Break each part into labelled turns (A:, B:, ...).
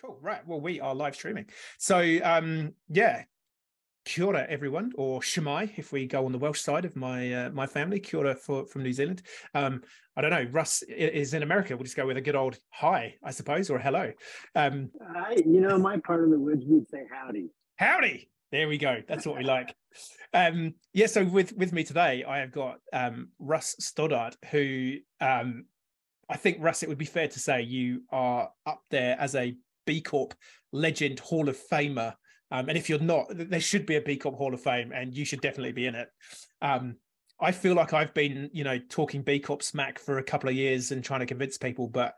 A: Cool. Right. Well, we are live streaming. So, um, yeah, kia ora, everyone, or shwmae if we go on the Welsh side of my uh, my family. Kia ora for, from New Zealand. Um, I don't know. Russ is in America. We'll just go with a good old hi, I suppose, or hello. Um,
B: you know, my part of the woods, we'd say howdy.
A: Howdy. There we go. That's what we like. Um, yeah. So with with me today, I have got um, Russ Stoddard, who um, I think Russ, it would be fair to say you are up there as a B Corp legend Hall of Famer. Um, and if you're not, there should be a B Corp Hall of Fame, and you should definitely be in it. Um, I feel like I've been, you know, talking B Corp smack for a couple of years and trying to convince people, but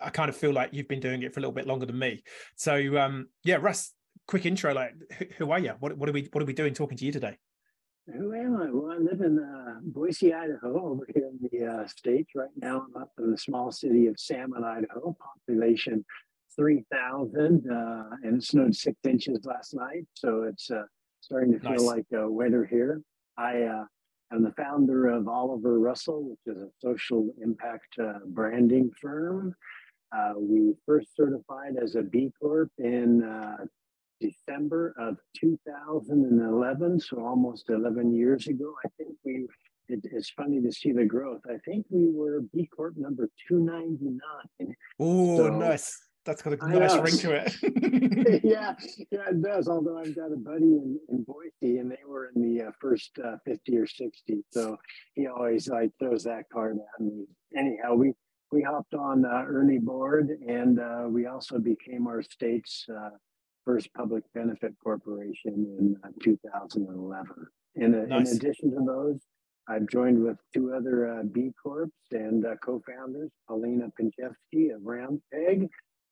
A: I kind of feel like you've been doing it for a little bit longer than me. So, um, yeah, Russ, quick intro. Like, who are you? What, what are we? What are we doing talking to you today?
B: Who am I? Well, I live in uh, Boise, Idaho, over here in the uh, States. Right now, I'm up in the small city of Salmon, Idaho, population 3,000, uh, and it snowed six inches last night. So it's uh, starting to feel nice. like uh, winter here. I uh, am the founder of Oliver Russell, which is a social impact uh, branding firm. Uh, we first certified as a B Corp in December of 2011, so almost 11 years ago. I think we, it, it's funny to see the growth. I think we were B Corp number 299.
A: Oh, so, nice. That's got a nice ring to
B: it. yeah, yeah, it does. Although I've got a buddy in, in Boise, and they were in the uh, first uh, 50 or 60. So he always like throws that card at me. Anyhow, we we hopped on uh, early board, and uh, we also became our state's uh, first public benefit corporation in uh, 2011. In, nice. in, addition to those, I've joined with two other uh, B Corps and uh, co-founders, Paulina Pinchevsky of Roundpeg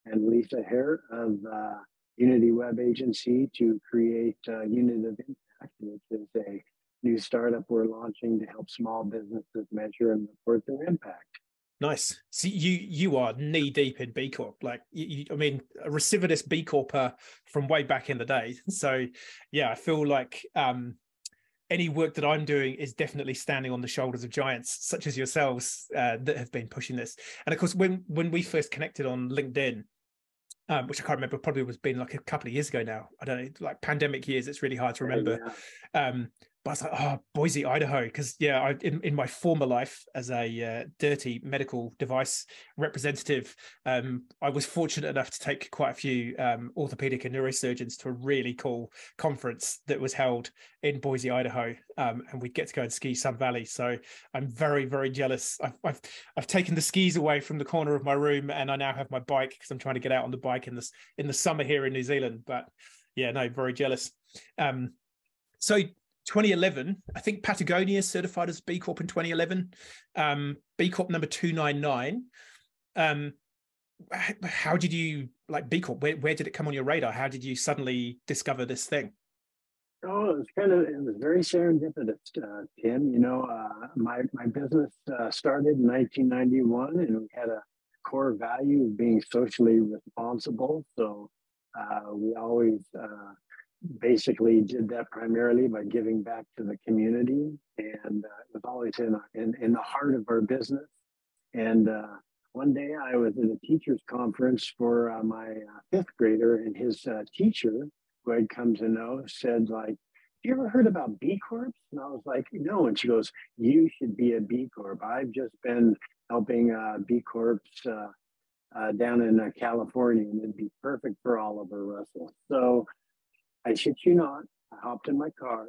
B: and Lisa Hare of uh, Unity Web Agency to create uh, Unit of Impact, which is a new startup we're launching to help small businesses measure and report their impact.
A: Nice. See, you you are knee deep in B Corp. Like, you, I mean, a recidivist B Corper from way back in the day. So, yeah, I feel like um, any work that I'm doing is definitely standing on the shoulders of giants such as yourselves uh, that have been pushing this. And of course, when when we first connected on LinkedIn, um, which I can't remember, probably was been like a couple of years ago now. I don't know, like pandemic years. It's really hard to remember. Yeah. Um, but I was like, oh, Boise, Idaho, because yeah, I in, in my former life as a uh, dirty medical device representative, um, I was fortunate enough to take quite a few um, orthopedic and neurosurgeons to a really cool conference that was held in Boise, Idaho, um, and we'd get to go and ski Sun Valley. So I'm very, very jealous. I've, I've I've taken the skis away from the corner of my room, and I now have my bike because I'm trying to get out on the bike in this in the summer here in New Zealand. But yeah, no, very jealous. Um, so 2011, I think Patagonia certified as B Corp in 2011, um, B Corp number 299. Um, how did you like B Corp? Where, where did it come on your radar? How did you suddenly discover this thing?
B: Oh, it was kind of it was very serendipitous, uh, Tim. You know, uh, my my business uh, started in 1991, and we had a core value of being socially responsible. So uh, we always uh, basically did that primarily by giving back to the community, and uh, it was always in, in, in the heart of our business. And uh, one day I was at a teachers conference for uh, my uh, fifth grader, and his uh, teacher, who I'd come to know, said like, "You ever heard about B Corps?" And I was like, "No." And she goes, "You should be a B Corp. I've just been helping uh, B Corps." Uh, down in uh, California, and it'd be perfect for Oliver Russell. So I shit you not, I hopped in my car.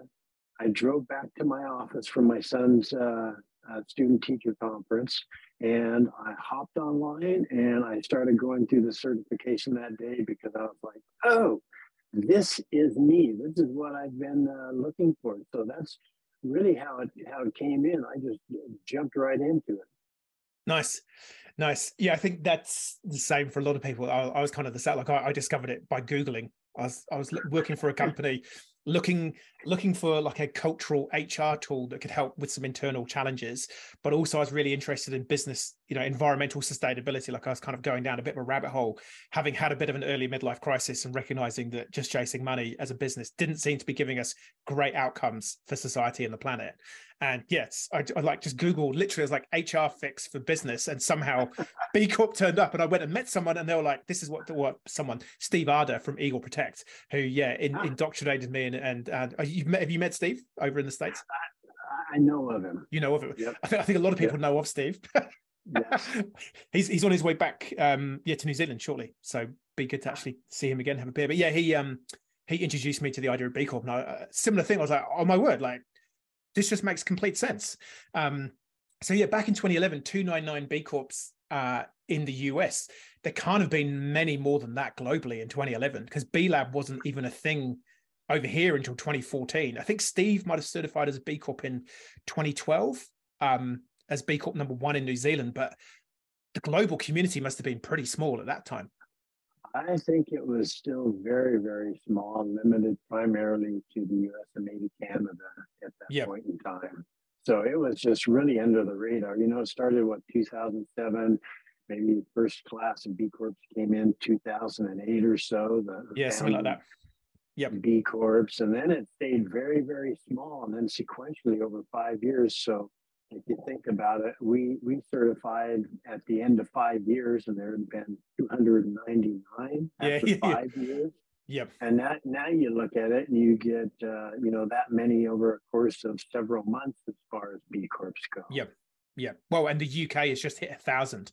B: I drove back to my office from my son's uh, uh, student teacher conference and I hopped online and I started going through the certification that day because I was like, oh, this is me. This is what I've been uh, looking for. So that's really how it how it came in. I just jumped right into it.
A: Nice, nice. Yeah, I think that's the same for a lot of people. I, I was kind of the same. Like I, I discovered it by googling I was I was working for a company looking looking for like a cultural HR tool that could help with some internal challenges. But also, I was really interested in business, you know, environmental sustainability. Like I was kind of going down a bit of a rabbit hole, having had a bit of an early midlife crisis and recognizing that just chasing money as a business didn't seem to be giving us great outcomes for society and the planet. And yes, I, I like just Google literally as like HR fix for business, and somehow B Corp turned up, and I went and met someone, and they were like, "This is what what someone Steve Ardagh from Eagle Protect, who yeah in, ah. indoctrinated me, and and, and you've met have you met Steve over in the states?
B: I, I know of him.
A: You know of him. Yep. I think I think a lot of people yep. know of Steve. he's he's on his way back um yeah to New Zealand shortly, so be good to actually see him again, have a beer. But yeah, he um he introduced me to the idea of B Corp, and I, uh, similar thing. I was like, oh my word, like this just makes complete sense. Um, so yeah, back in 2011, 299 B Corps uh, in the US. There can't have been many more than that globally in 2011 because B Lab wasn't even a thing over here until 2014. I think Steve might have certified as a B Corp in 2012 um, as B Corp number one in New Zealand, but the global community must have been pretty small at that time.
B: I think it was still very, very small, limited primarily to the US and maybe Canada at that yep. point in time. So it was just really under the radar. You know, it started what 2007, maybe the first class of B Corps came in 2008 or so.
A: The, the yeah, something like that.
B: Yep. B Corps, and then it stayed very, very small, and then sequentially over five years. So if you think about it, we we certified at the end of five years, and there had been 299 after yeah, five yeah. years.
A: Yep.
B: And that now you look at it and you get uh, you know that many over a course of several months as far as B Corps go.
A: Yep. Yeah. Well, and the UK has just hit a thousand.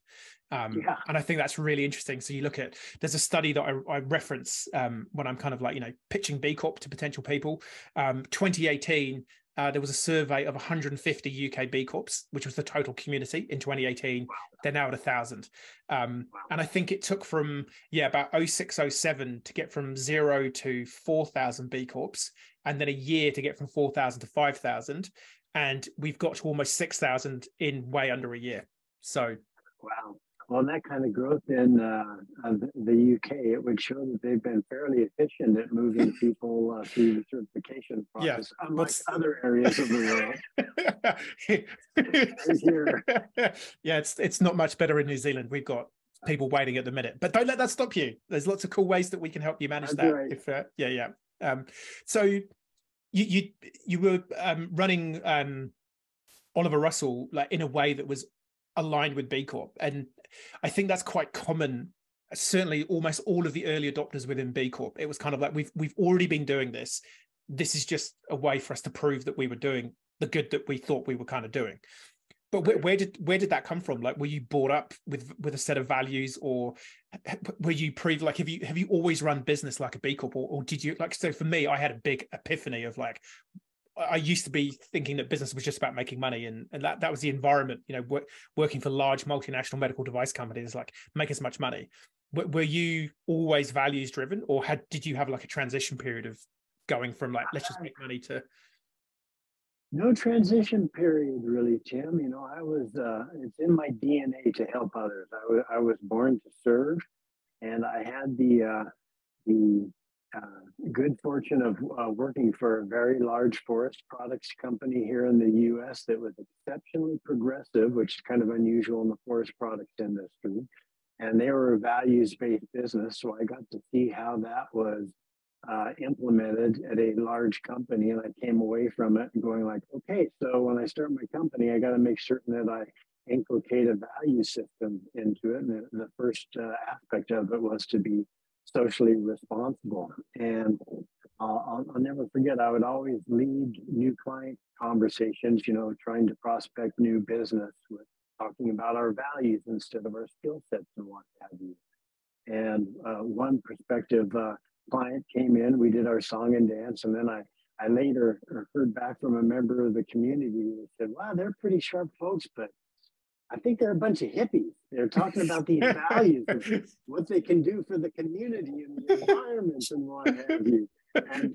A: Um, yeah. And I think that's really interesting. So you look at there's a study that I, I reference um, when I'm kind of like you know pitching B Corp to potential people. Um, 2018, uh, there was a survey of 150 UK B Corps, which was the total community in 2018. Wow. They're now at a thousand. Um, wow. And I think it took from, yeah, about 0607 to get from zero to 4,000 B Corps, and then a year to get from 4,000 to 5,000. And we've got to almost 6,000 in way under a year. So,
B: wow. Well, that kind of growth in uh, uh, the UK, it would show that they've been fairly efficient at moving people uh, through the certification process, yeah, unlike other areas of the
A: world. yeah, it's it's not much better in New Zealand. We've got people waiting at the minute, but don't let that stop you. There's lots of cool ways that we can help you manage That's that. Right. If uh, yeah, yeah. Um, so you you you were um, running um, Oliver Russell like in a way that was aligned with B Corp. And I think that's quite common. Certainly, almost all of the early adopters within B Corp, it was kind of like we've we've already been doing this. This is just a way for us to prove that we were doing the good that we thought we were kind of doing. But where, where did where did that come from? Like, were you brought up with with a set of values, or were you pre like have you have you always run business like a B Corp, or, or did you like so? For me, I had a big epiphany of like, I used to be thinking that business was just about making money, and, and that, that was the environment. You know, work, working for large multinational medical device companies, like make as much money. W- were you always values driven, or had did you have like a transition period of going from like let's just make money to?
B: No transition period, really, Tim. You know, I was uh, it's in my DNA to help others. I, w- I was born to serve, and I had the uh, the good fortune of uh, working for a very large forest products company here in the US that was exceptionally progressive, which is kind of unusual in the forest products industry. And they were a values based business. So I got to see how that was uh, implemented at a large company. And I came away from it going, like, okay, so when I start my company, I got to make certain that I inculcate a value system into it. And the, the first uh, aspect of it was to be socially responsible. And uh, I'll, I'll, never forget, I would always lead new client conversations, you know, trying to prospect new business with talking about our values instead of our skill sets and what have you. And uh, one prospective uh, client came in, we did our song and dance, and then I, I later heard back from a member of the community who said, wow, they're pretty sharp folks, but I think they're a bunch of hippies. They're talking about these values, what they can do for the community and the environment and what have you. And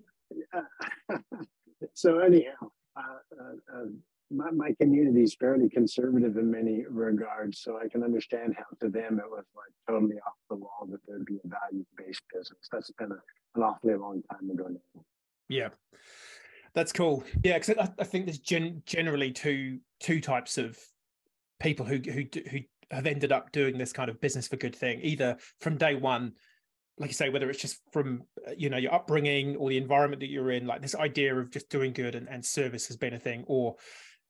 B: uh, so, anyhow, uh, uh, uh, my, my community is fairly conservative in many regards, so I can understand how to them it was like totally off the wall that there'd be a value-based business. That's been a, an awfully long time ago now.
A: Yeah. That's cool. Yeah, because I, I, think there's gen- generally two two types of people who who who have ended up doing this kind of business for good thing, either from day one, like you say, whether it's just from uh, you know your upbringing or the environment that you're in, like this idea of just doing good and, and service has been a thing, or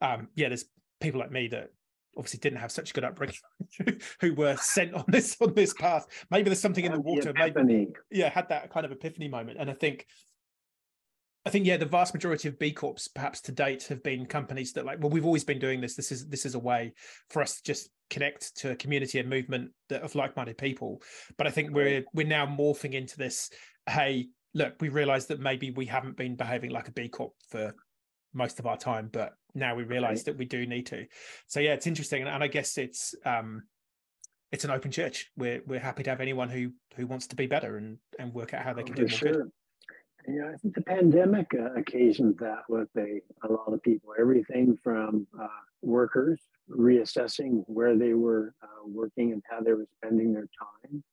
A: um, yeah, there's people like me that obviously didn't have such a good upbringing who were sent on this on this path. Maybe there's something in the water maybe yeah had that kind of epiphany moment. And i think I think yeah, the vast majority of B Corps, perhaps to date, have been companies that like, well, we've always been doing this. This is this is a way for us to just connect to a community and movement of like-minded people. But I think we're we're now morphing into this. Hey, look, we realise that maybe we haven't been behaving like a B Corp for most of our time, but now we realise that we do need to. So yeah, it's interesting, and, and I guess it's um, it's an open church. We're we're happy to have anyone who who wants to be better and and work out how they can oh, do more sure. good.
B: Yeah, I think the pandemic uh, occasioned that with a, a lot of people. Everything from uh, workers reassessing where they were uh, working and how they were spending their time,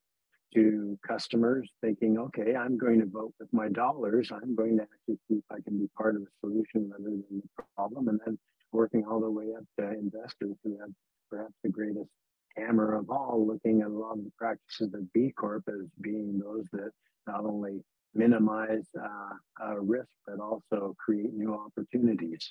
B: to customers thinking, okay, I'm going to vote with my dollars. I'm going to actually see if I can be part of a solution rather than the problem. And then working all the way up to investors who have perhaps the greatest hammer of all, looking at a lot of the practices of B Corp as being those that not only minimize uh, uh, risk, but also create new opportunities.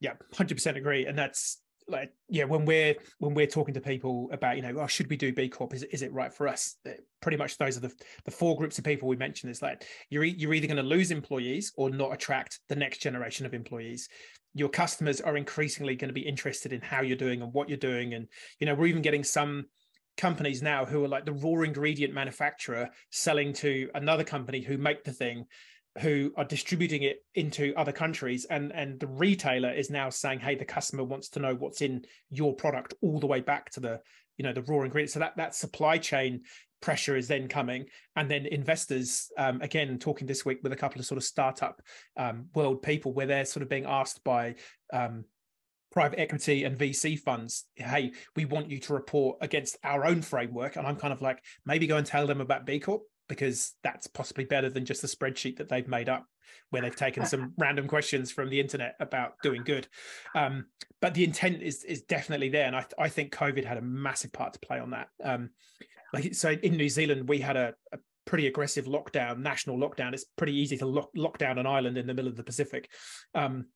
A: Yeah, hundred percent agree, and that's like yeah when we're when we're talking to people about you know oh should we do b corp? Is, is it right for us? Pretty much those are the the four groups of people we mentioned. Is like you're you're either going to lose employees or not attract the next generation of employees. Your customers are increasingly going to be interested in how you're doing and what you're doing. And you know we're even getting some companies now who are like the raw ingredient manufacturer selling to another company who make the thing who are distributing it into other countries. And and the retailer is now saying hey the customer wants to know what's in your product all the way back to the you know the raw ingredient so that that supply chain pressure is then coming. And then investors um, again talking this week with a couple of sort of startup um, world people where they're sort of being asked by um, private equity and VC funds, hey, we want you to report against our own framework. And I'm kind of like, maybe go and tell them about B Corp because that's possibly better than just a spreadsheet that they've made up where they've taken some random questions from the internet about doing good. Um, but the intent is is definitely there. And I, I think COVID had a massive part to play on that. Um, like so in New Zealand, we had a, a pretty aggressive lockdown, national lockdown. It's pretty easy to lock, lock down an island in the middle of the Pacific. Um,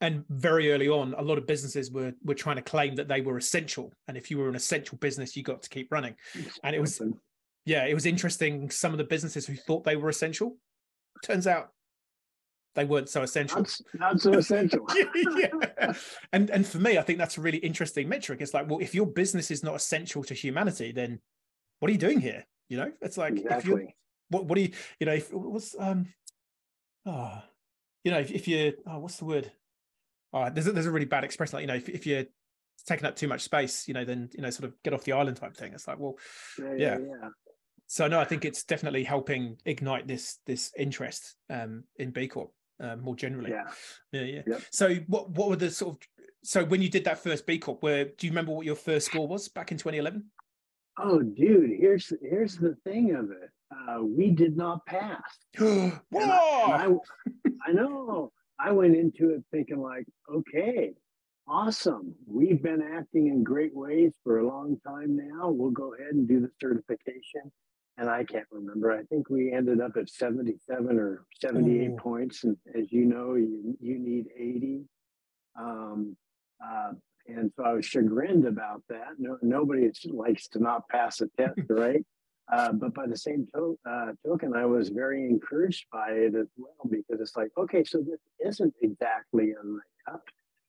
A: and very early on a lot of businesses were were trying to claim that they were essential. And if you were an essential business you got to keep running. And it was yeah it was interesting. Some of the businesses who thought they were essential turns out they weren't so essential.
B: Not, not so essential.
A: Yeah. and and for me i think that's a really interesting metric. It's like well if your business is not essential to humanity then what are you doing here? You know it's like exactly. if you what what do you you know if what's um oh you know if, if you oh what's the word uh, there's a, there's a really bad expression like you know if, if you're taking up too much space you know then you know sort of get off the island type thing it's like well yeah, yeah. yeah. so no i think it's definitely helping ignite this this interest um in b corp uh, more generally
B: yeah
A: yeah yeah yep. so what what were the sort of so when you did that first b corp where do you remember what your first score was back in 2011
B: oh dude here's here's the thing of it uh, we did not pass
A: Whoa!
B: I, I, I know I went into it thinking like, okay, awesome. We've been acting in great ways for a long time now. We'll go ahead and do the certification. And I can't remember. I think we ended up at 77 or 78 Ooh. points. And as you know, you, you need 80. Um, uh, and so I was chagrined about that. No, nobody likes to not pass a test, right? Uh, but by the same to- uh, token, I was very encouraged by it as well because it's like, okay, so this isn't exactly a layup.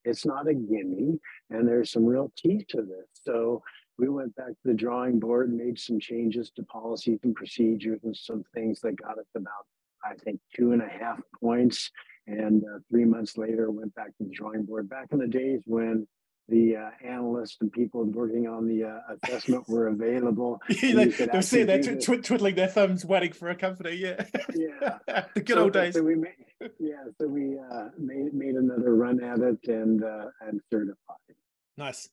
B: It's not a gimme, and there's some real teeth to this. So we went back to the drawing board, and made some changes to policies and procedures, and some things that got us about, I think, two and a half points. And uh, three months later, went back to the drawing board. Back in the days when the uh, analysts and people working on the uh, assessment were available.
A: they, they're sitting there tw- tw- twiddling their thumbs, waiting for a company. Yeah,
B: yeah,
A: the good so, old days.
B: So we made, yeah, so we uh, made made another run at it and uh, and certified.
A: Nice.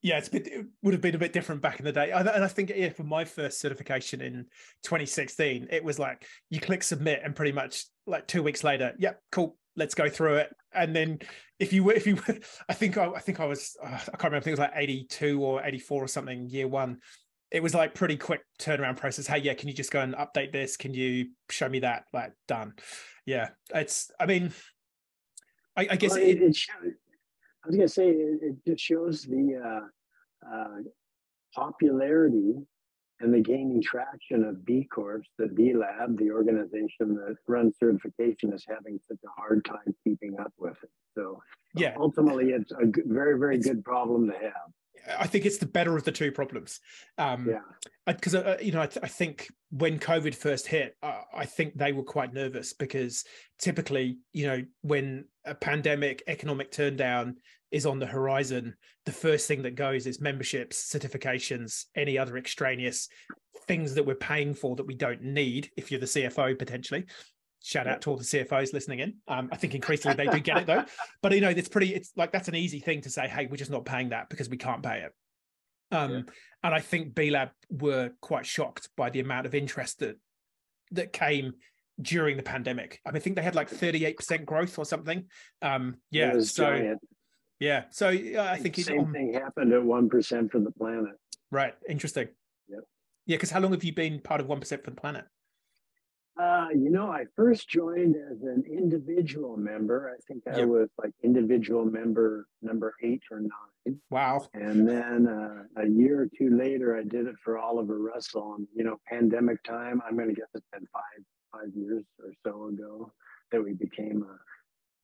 A: Yeah, it's been, it would have been a bit different back in the day. And I think yeah, for my first certification in 2016, it was like you click submit and pretty much like two weeks later, yep, cool, let's go through it. And then if you were, if you were, I think I, I think I was, uh, I can't remember, I think it was like 82 or 84 or something, year one. It was like pretty quick turnaround process. Hey, yeah, can you just go and update this? Can you show me that? Like done. Yeah, it's. I mean, I, I guess
B: well, it, it, I was gonna say it, it just shows the uh, uh, popularity and the gaining traction of B Corps, the B Lab, the organization that runs certification, is having such a hard time keeping up with it. So,
A: yeah,
B: ultimately, it's a very, very good problem to have.
A: I think it's the better of the two problems. Um,
B: yeah,
A: because uh, you know, I, th- I, think when COVID first hit, uh, I think they were quite nervous because typically, you know, when a pandemic, economic turndown is on the horizon, the first thing that goes is memberships, certifications, any other extraneous things that we're paying for that we don't need. If you're the CFO potentially, shout out to all the CFOs listening in. Um, I think increasingly they do get it though. But you know, it's pretty. It's like that's an easy thing to say. Hey, we're just not paying that because we can't pay it. Um, yeah. And I think B Lab were quite shocked by the amount of interest that that came during the pandemic. I, mean, I think they had like 38% growth or something. Um, yeah, so giant. Yeah, so uh, I think
B: the same on... thing happened at one percent for the planet.
A: Right, interesting.
B: Yep.
A: Yeah, because how long have you been part of one percent for the planet?
B: Uh, you know, I first joined as an individual member. I think I yep. was like individual member number eight or nine.
A: Wow.
B: And then uh, a year or two later, I did it for Oliver Russell. And, you know, pandemic time, I'm going to guess it's been five, five years or so ago that we became a,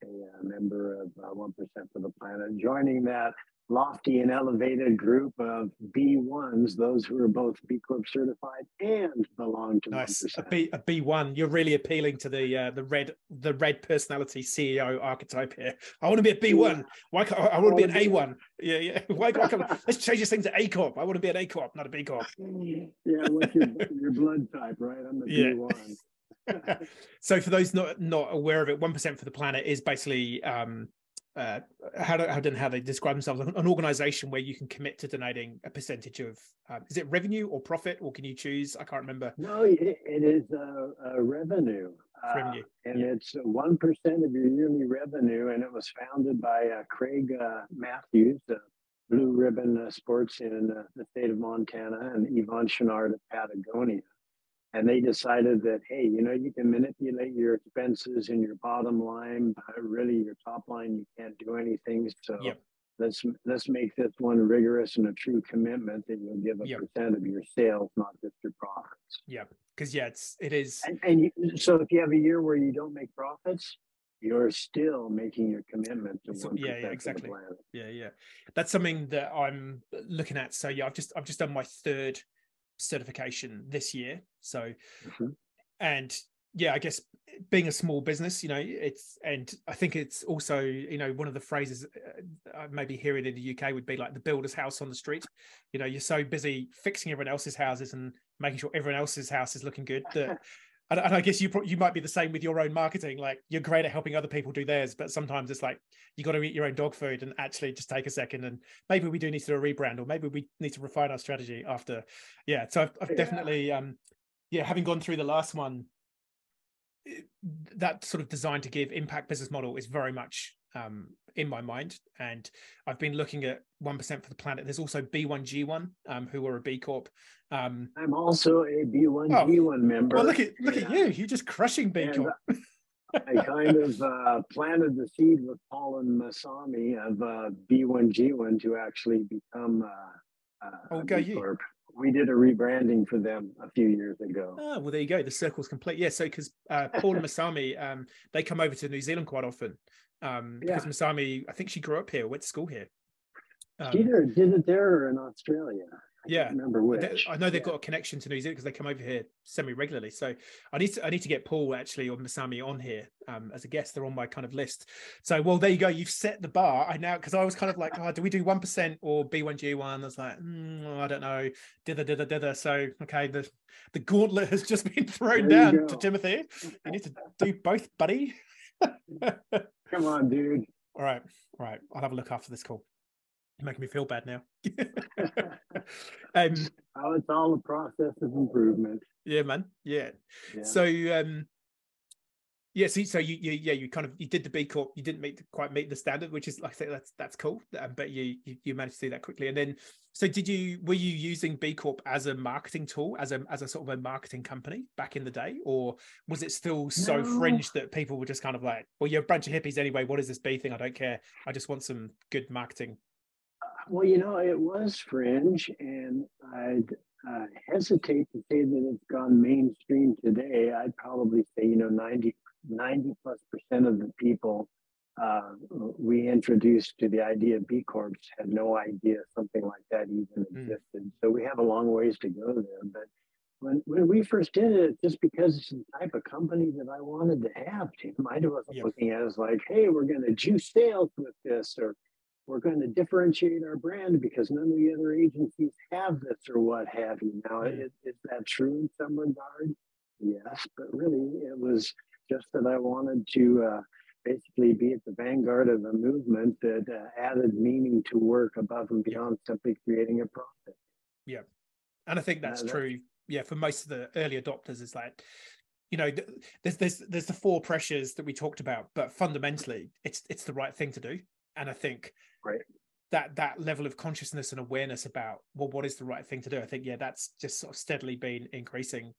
B: a, a uh, member of uh, 1% for the Planet. Joining that lofty and elevated group of B1s, those who are both B Corp certified and belong to nice. 1%.
A: A B a B1. You're really appealing to the uh, the red the red personality CEO archetype here. I want to be a B1. Why can't I, I want to be an A1? Yeah, yeah. Why, why can't, let's change this thing to A Corp. I want to be an A Corp, not a B Corp.
B: Yeah, what's your, your blood type, right? I'm a yeah. B1.
A: so for those not not aware of it, one percent for the planet is basically um, uh, how do, how, do, how they describe themselves an organization where you can commit to donating a percentage of um, is it revenue or profit or can you choose? I can't remember.
B: No it, it is a, a revenue
A: revenue
B: uh, and yeah. it's 1% of your yearly revenue and it was founded by uh, craig uh, matthews blue ribbon uh, sports in uh, the state of montana and yvon chouinard of patagonia and they decided that hey you know you can manipulate your expenses and your bottom line but really your top line you can't do anything. So yep. let's let's make this one rigorous and a true commitment that you'll give a yep. percent of your sales not just your profits.
A: Yeah because yeah it's it is
B: and, and you, so if you have a year where you don't make profits you're still making your commitment to
A: so, yeah, yeah exactly. yeah yeah. That's something that i'm looking at. So yeah i've just i've just done my third certification this year. So, mm-hmm. and yeah, I guess being a small business, you know, it's and I think it's also you know one of the phrases uh, uh maybe hearing in the UK would be like the builder's house on the street. You know, you're so busy fixing everyone else's houses and making sure everyone else's house is looking good that. and, I guess you you might be the same with your own marketing. Like you're great at helping other people do theirs, but sometimes it's like you got to eat your own dog food and actually just take a second and maybe we do need to do a rebrand or maybe we need to refine our strategy after. Yeah, so I've, I've yeah. definitely um yeah having gone through the last one, that sort of design to give impact business model is very much um, in my mind. And I've been looking at 1% for the planet. There's also B1G1, um, who are a B Corp. Um,
B: I'm also a B1G1 oh, member.
A: Well, look at look at you. You're just crushing B Corp.
B: I kind of uh, planted the seed with Paul and Masami of uh, B1G1 to actually become uh, uh,
A: oh, go you.
B: Corp we did a rebranding for them a few years ago.
A: Oh, well, there you go. The circle's complete. Yeah. So, because uh, Paul and Masami, um, they come over to New Zealand quite often. Um, yeah. Because Masami, I think she grew up here, went to school here.
B: Um, she did, did it there or in Australia?
A: yeah.
B: remember which.
A: I know they've yeah. got a connection to new zealand because they come over here semi regularly so i need to i need to get paul actually or masami on here um, as a guest. They're on my kind of list. So well there you go. You've set the bar. I now because i was kind of like oh do we do 1% or b1g1 i was like mm, i don't know. Dither dither dither. So okay the the gauntlet has just been thrown there down to timothy. You need to do both buddy
B: come on dude
A: all right all right i'll have a look after this call you're making me feel bad now.
B: um, oh, it's all a process of improvement.
A: Yeah, man. Yeah. yeah. So, um, Yeah, so, so you, you yeah you kind of you did the B Corp, you didn't meet quite meet the standard, which is like I say that's that's cool, um, but you, you, you managed to do that quickly. And then so did you were you using B Corp as a marketing tool as a as a sort of a marketing company back in the day, or was it still so no. fringe that people were just kind of like, well, you're a bunch of hippies anyway. What is this B thing? I don't care. I just want some good marketing.
B: Well, you know, it was fringe, and I'd uh, hesitate to say that it's gone mainstream today. I'd probably say, you know, 90 90 plus percent of the people uh, we introduced to the idea of B Corps had no idea something like that even mm. existed. So we have a long ways to go there. But when, when we first did it, just because it's the type of company that I wanted to have, Tim, I wasn't yep. looking at it as like, hey, we're going to juice sales with this, or we're going to differentiate our brand because none of the other agencies have this, or what have you. Now, mm. is, is that true in some regard? Yes, but really, it was just that I wanted to uh, basically be at the vanguard of a movement that uh, added meaning to work above and beyond simply creating a profit.
A: Yeah, and I think that's uh, true. Yeah, for most of the early adopters, is like you know there's there's there's the four pressures that we talked about, but fundamentally, it's it's the right thing to do, and I think
B: right
A: that that level of consciousness and awareness about well what is the right thing to do i think yeah that's just sort of steadily been increasing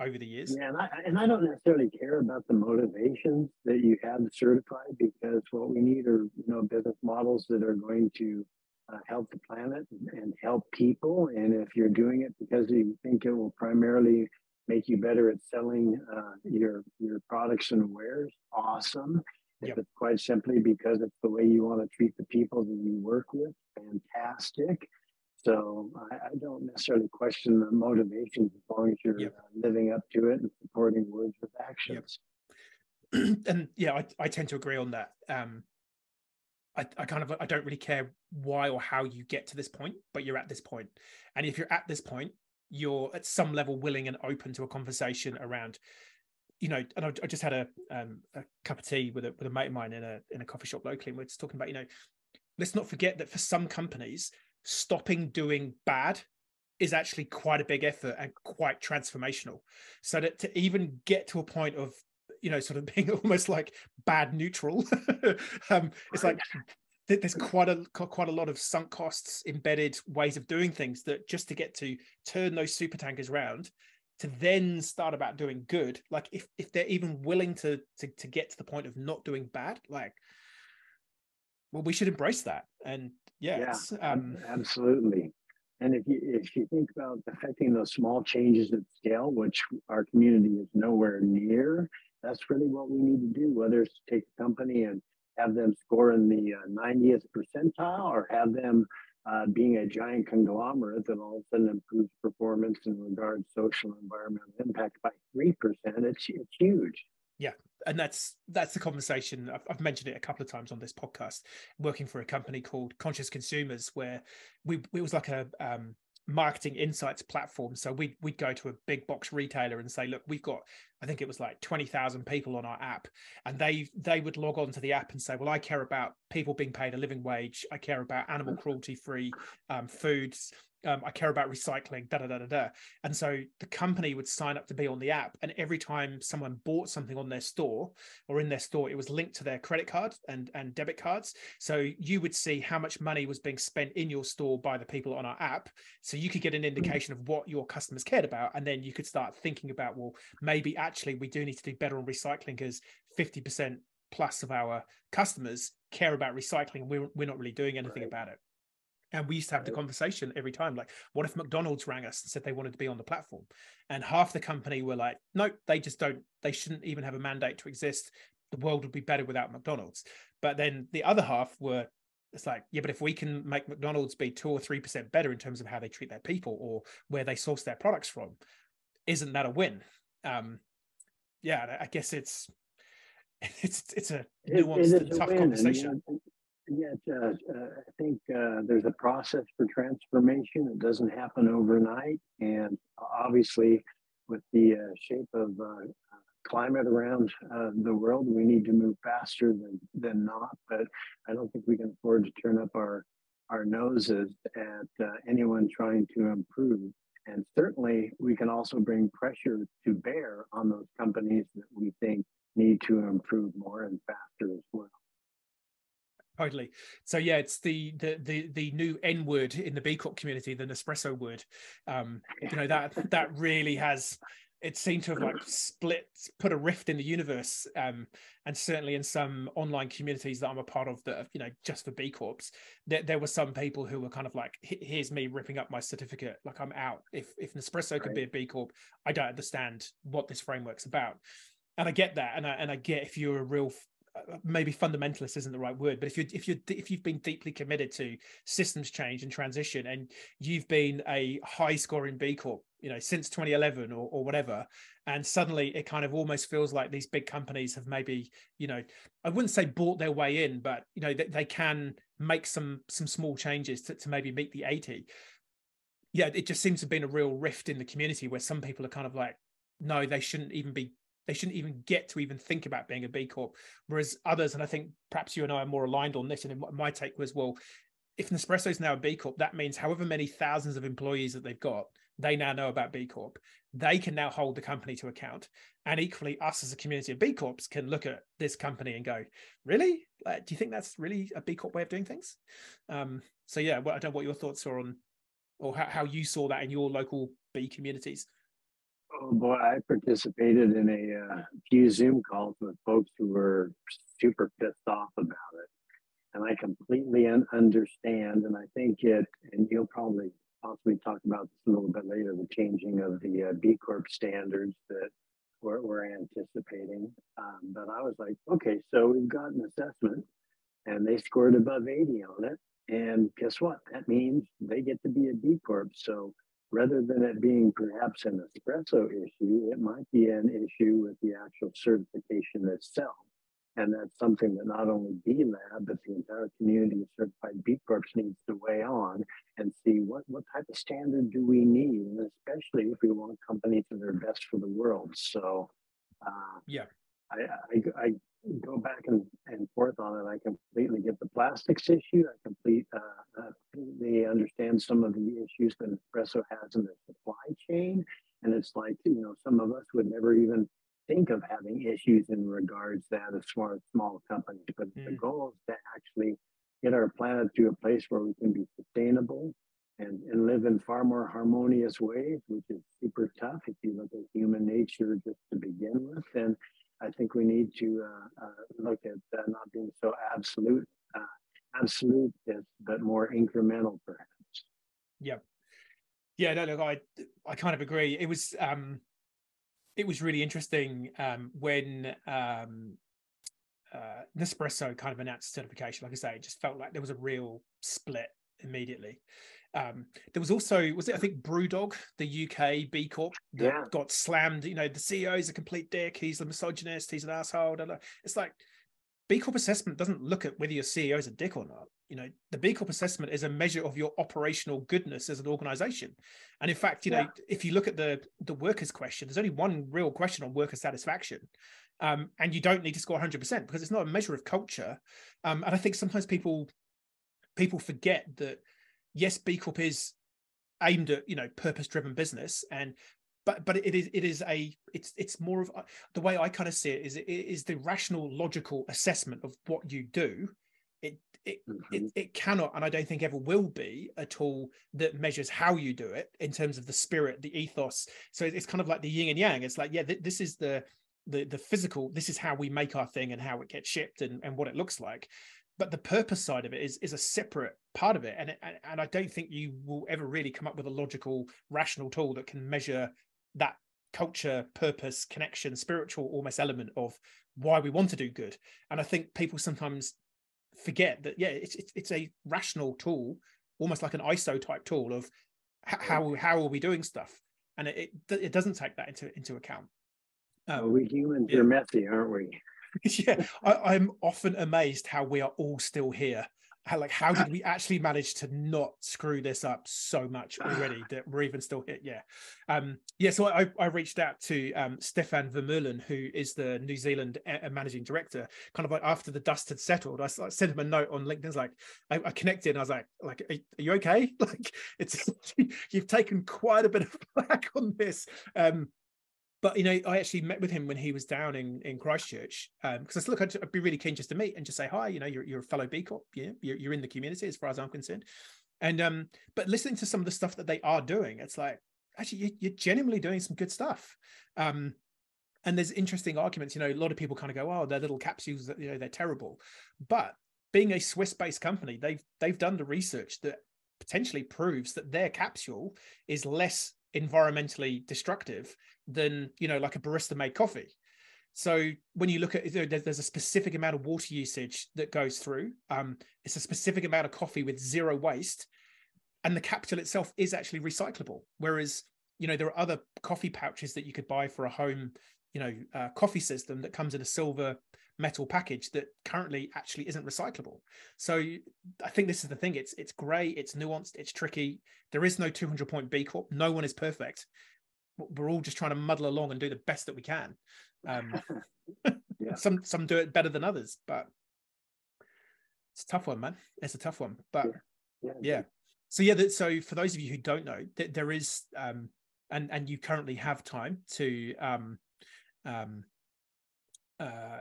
A: over the years.
B: Yeah, and I, and I don't necessarily care about the motivations that you have to certify because what we need are you know business models that are going to uh, help the planet and help people. And if you're doing it because you think it will primarily make you better at selling uh, your your products and wares, awesome. Yep. it's quite simply because it's the way you want to treat the people that you work with, fantastic. So I, I, don't necessarily question the motivations as long as you're yep. uh, living up to it and supporting words with actions.
A: Yep. and yeah, I, I tend to agree on that. Um, I, I kind of I don't really care why or how you get to this point, but you're at this point, and if you're at this point, you're at some level willing and open to a conversation around you know, and I, I just had a um, a cup of tea with a with a mate of mine in a in a coffee shop locally, and we're just talking about, you know, let's not forget that for some companies, stopping doing bad is actually quite a big effort and quite transformational. So that to even get to a point of, you know, sort of being almost like bad neutral, um, it's like there's quite a quite a lot of sunk costs, embedded ways of doing things that just to get to turn those super tankers around to then start about doing good like if if they're even willing to to to get to the point of not doing bad like well we should embrace that and yeah,
B: yeah um, absolutely. And if you if you think about affecting those small changes at scale, which our community is nowhere near, that's really what we need to do. Whether it's to take a company and have them score in the uh, 90th percentile, or have them uh, being a giant conglomerate that all of a sudden improves performance in regards social and environmental impact by three percent, it's it's huge.
A: Yeah, and that's that's the conversation I've, I've, mentioned it a couple of times on this podcast working for a company called conscious consumers where we it was like a um, marketing insights platform. So we'd, we'd go to a big box retailer and say look we've got i think it was like 20000 people on our app. And they they would log on to the app and say well i care about people being paid a living wage. I care about animal cruelty free um, foods um, I care about recycling, da da da da da. And so the company would sign up to be on the app, and every time someone bought something on their store or in their store, it was linked to their credit card and and debit cards. So you would see how much money was being spent in your store by the people on our app. So you could get an mm. indication of what your customers cared about, and then you could start thinking about, well, maybe actually we do need to do better on recycling because fifty percent plus of our customers care about recycling, and we're we're not really doing anything right. about it. And we used to have the conversation every time, like, what if McDonald's rang us and said they wanted to be on the platform? And half the company were like, no, they just don't, they shouldn't even have a mandate to exist. The world would be better without McDonald's. But then the other half were, it's like, yeah, but if we can make McDonald's be two or three percent better in terms of how they treat their people or where they source their products from, isn't that a win? Um, yeah, I guess it's it's it's a nuanced it, it tough conversation
B: yet uh, uh, I think uh, there's a process for transformation. It doesn't happen overnight, and obviously, with the uh, shape of uh, climate around uh, the world, we need to move faster than than not. But I don't think we can afford to turn up our our noses at anyone trying to improve. And certainly, we can also bring pressure to bear on those companies that we think need to improve more and faster as well.
A: Totally. So yeah, it's the the the the new N word in the B Corp community, the Nespresso word. Um, you know that that really has it seemed to have like split, put a rift in the universe, um, and certainly in some online communities that I'm a part of that, you know, just for B Corps, there, there were some people who were kind of like, "Here's me ripping up my certificate, like I'm out." If if Nespresso right. could be a B Corp, I don't understand what this framework's about, and I get that, and I and I get if you're a real maybe fundamentalist isn't the right word, but if you're if you if you've been deeply committed to systems change and transition, and you've been a high scoring B Corp, you know, since 2011 or, or whatever, and suddenly it kind of almost feels like these big companies have maybe, you know, I wouldn't say bought their way in, but you know, they, they can make some some small changes to, to maybe meet the 80. Yeah, it just seems to have been a real rift in the community where some people are kind of like, no, they shouldn't even be they shouldn't even get to even think about being a B Corp. Whereas others, and I think perhaps you and I are more aligned on this, and my take was, well, if Nespresso is now a B Corp, that means however many thousands of employees that they've got, they now know about B Corp. They can now hold the company to account. And equally, us as a community of B Corps can look at this company and go, really? Uh, do you think that's really a B Corp way of doing things? Um, so, yeah, well, I don't know what your thoughts are on or how, how you saw that in your local B communities.
B: Oh boy, I participated in a uh, few Zoom calls with folks who were super pissed off about it. And I completely un- understand. And I think it, and you'll probably possibly talk about this a little bit later the changing of the uh, B Corp standards that we're, we're anticipating. Um, but I was like, okay, so we've got an assessment and they scored above 80 on it. And guess what? That means they get to be a B Corp. So rather than it being perhaps a Nespresso issue, it might be an issue with the actual certification itself. And that's something that not only B Lab, but the entire community of certified B Corps needs to weigh on and see what, what type of standard do we need, and especially if we want companies that are best for the world. So,
A: uh, yeah,
B: I, I, I, go back and, and forth on it. I completely get the plastics issue. I complete, uh, uh, they understand some of the issues that Nespresso has in the supply chain. And it's like, you know, some of us would never even think of having issues in regards to that as far as small companies. But mm. the goal is to actually get our planet to a place where we can be sustainable and, and live in far more harmonious ways, which is super tough if you look at human nature just to begin with. And I think we need to uh, uh, look at uh, not being so absolute, uh, absolute, but more incremental, perhaps.
A: Yeah, yeah. No, look, I I kind of agree. It was um, it was really interesting um, when um, uh, Nespresso kind of announced certification. Like I say, it just felt like there was a real split immediately. Um, there was also was it I think BrewDog, the UK B Corp that yeah. got slammed. You know, the CEO is a complete dick. He's a misogynist. He's an asshole. It's like B Corp assessment doesn't look at whether your CEO is a dick or not. You know, the B Corp assessment is a measure of your operational goodness as an organization. And in fact, you yeah. know, if you look at the the workers question, there's only one real question on worker satisfaction. Um, and you don't need to score 100% because it's not a measure of culture. Um, and I think sometimes people people forget that yes, B Corp is aimed at you know purpose driven business and but but it is it is a it's it's more of the way I kind of see it is it is the rational logical assessment of what you do. It it, mm-hmm. it it cannot and I don't think ever will be a tool that measures how you do it in terms of the spirit, the ethos. So it's kind of like the yin and yang. It's like yeah, th- this is the the the physical. This is how we make our thing and how it gets shipped and and what it looks like but the purpose side of it is is a separate part of it. And and I don't think you will ever really come up with a logical rational tool that can measure that culture purpose connection spiritual almost element of why we want to do good. And I think people sometimes forget that yeah it's it's, it's a rational tool almost like an ISO type tool of how how are we doing stuff? And it it, doesn't take that into into account.
B: Um, we humans yeah. are messy aren't we
A: yeah, I, am often amazed how we are all still here. How, like, how did we actually manage to not screw this up so much already that we're even still here? Yeah, um, yeah. So I, I reached out to um, Stefan Vermeulen, who is the New Zealand uh, managing director. Kind of like after the dust had settled, I, I sent him a note on LinkedIn. It's like I, I, connected, and I was like, like, are, are you okay? Like, it's you've taken quite a bit of flack on this. Um, but you know, I actually met with him when he was down in in Christchurch because um, I said, look, I'd, I'd, be really keen just to meet and just say hi. You know, you're you're a fellow B Corp. Yeah, you're, you're in the community as far as I'm concerned. And um, but listening to some of the stuff that they are doing, it's like actually you, are genuinely doing some good stuff. Um, and there's interesting arguments. You know, a lot of people kind of go, "Oh, they're little capsules. You know, they're terrible." But being a Swiss-based company, they've they've done the research that potentially proves that their capsule is less environmentally destructive than you know like a barista made coffee. So when you look at there's a specific amount of water usage that goes through. Um, it's a specific amount of coffee with zero waste and the capsule itself is actually recyclable. Whereas you know there are other coffee pouches that you could buy for a home you know uh, coffee system that comes in a silver metal package that currently actually isn't recyclable. So I think this is the thing. It's it's grey, it's nuanced, it's tricky. There is no 200 point B Corp. No one is perfect. We're all just trying to muddle along and do the best that we can. Um, yeah. some some do it better than others, but it's a tough one, man. It's a tough one, but yeah. yeah. yeah. So yeah, that, so for those of you who don't know, th- there is um, and and you currently have time to um, um, uh,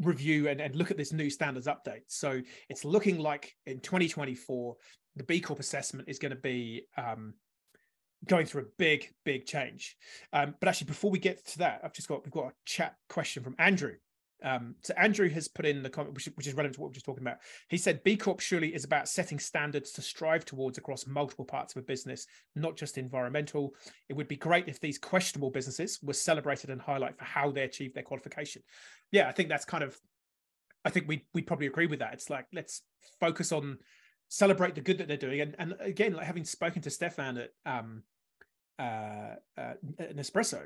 A: review and, and look at this new standards update. So it's looking like in 2024, the B Corp assessment is going to be um, going through a big, big change. Um, but actually, before we get to that, I've just got we've got a chat question from Andrew. Um, so Andrew has put in the comment, which, which, is relevant to what we're just talking about. He said, "B Corp surely is about setting standards to strive towards across multiple parts of a business, not just environmental. It would be great if these questionable businesses were celebrated and highlight for how they achieve their qualification." Yeah, I think that's kind of. I think we we probably agree with that. It's like let's focus on celebrate the good that they're doing, and and again, like having spoken to Stefan at um, uh, uh, Nespresso,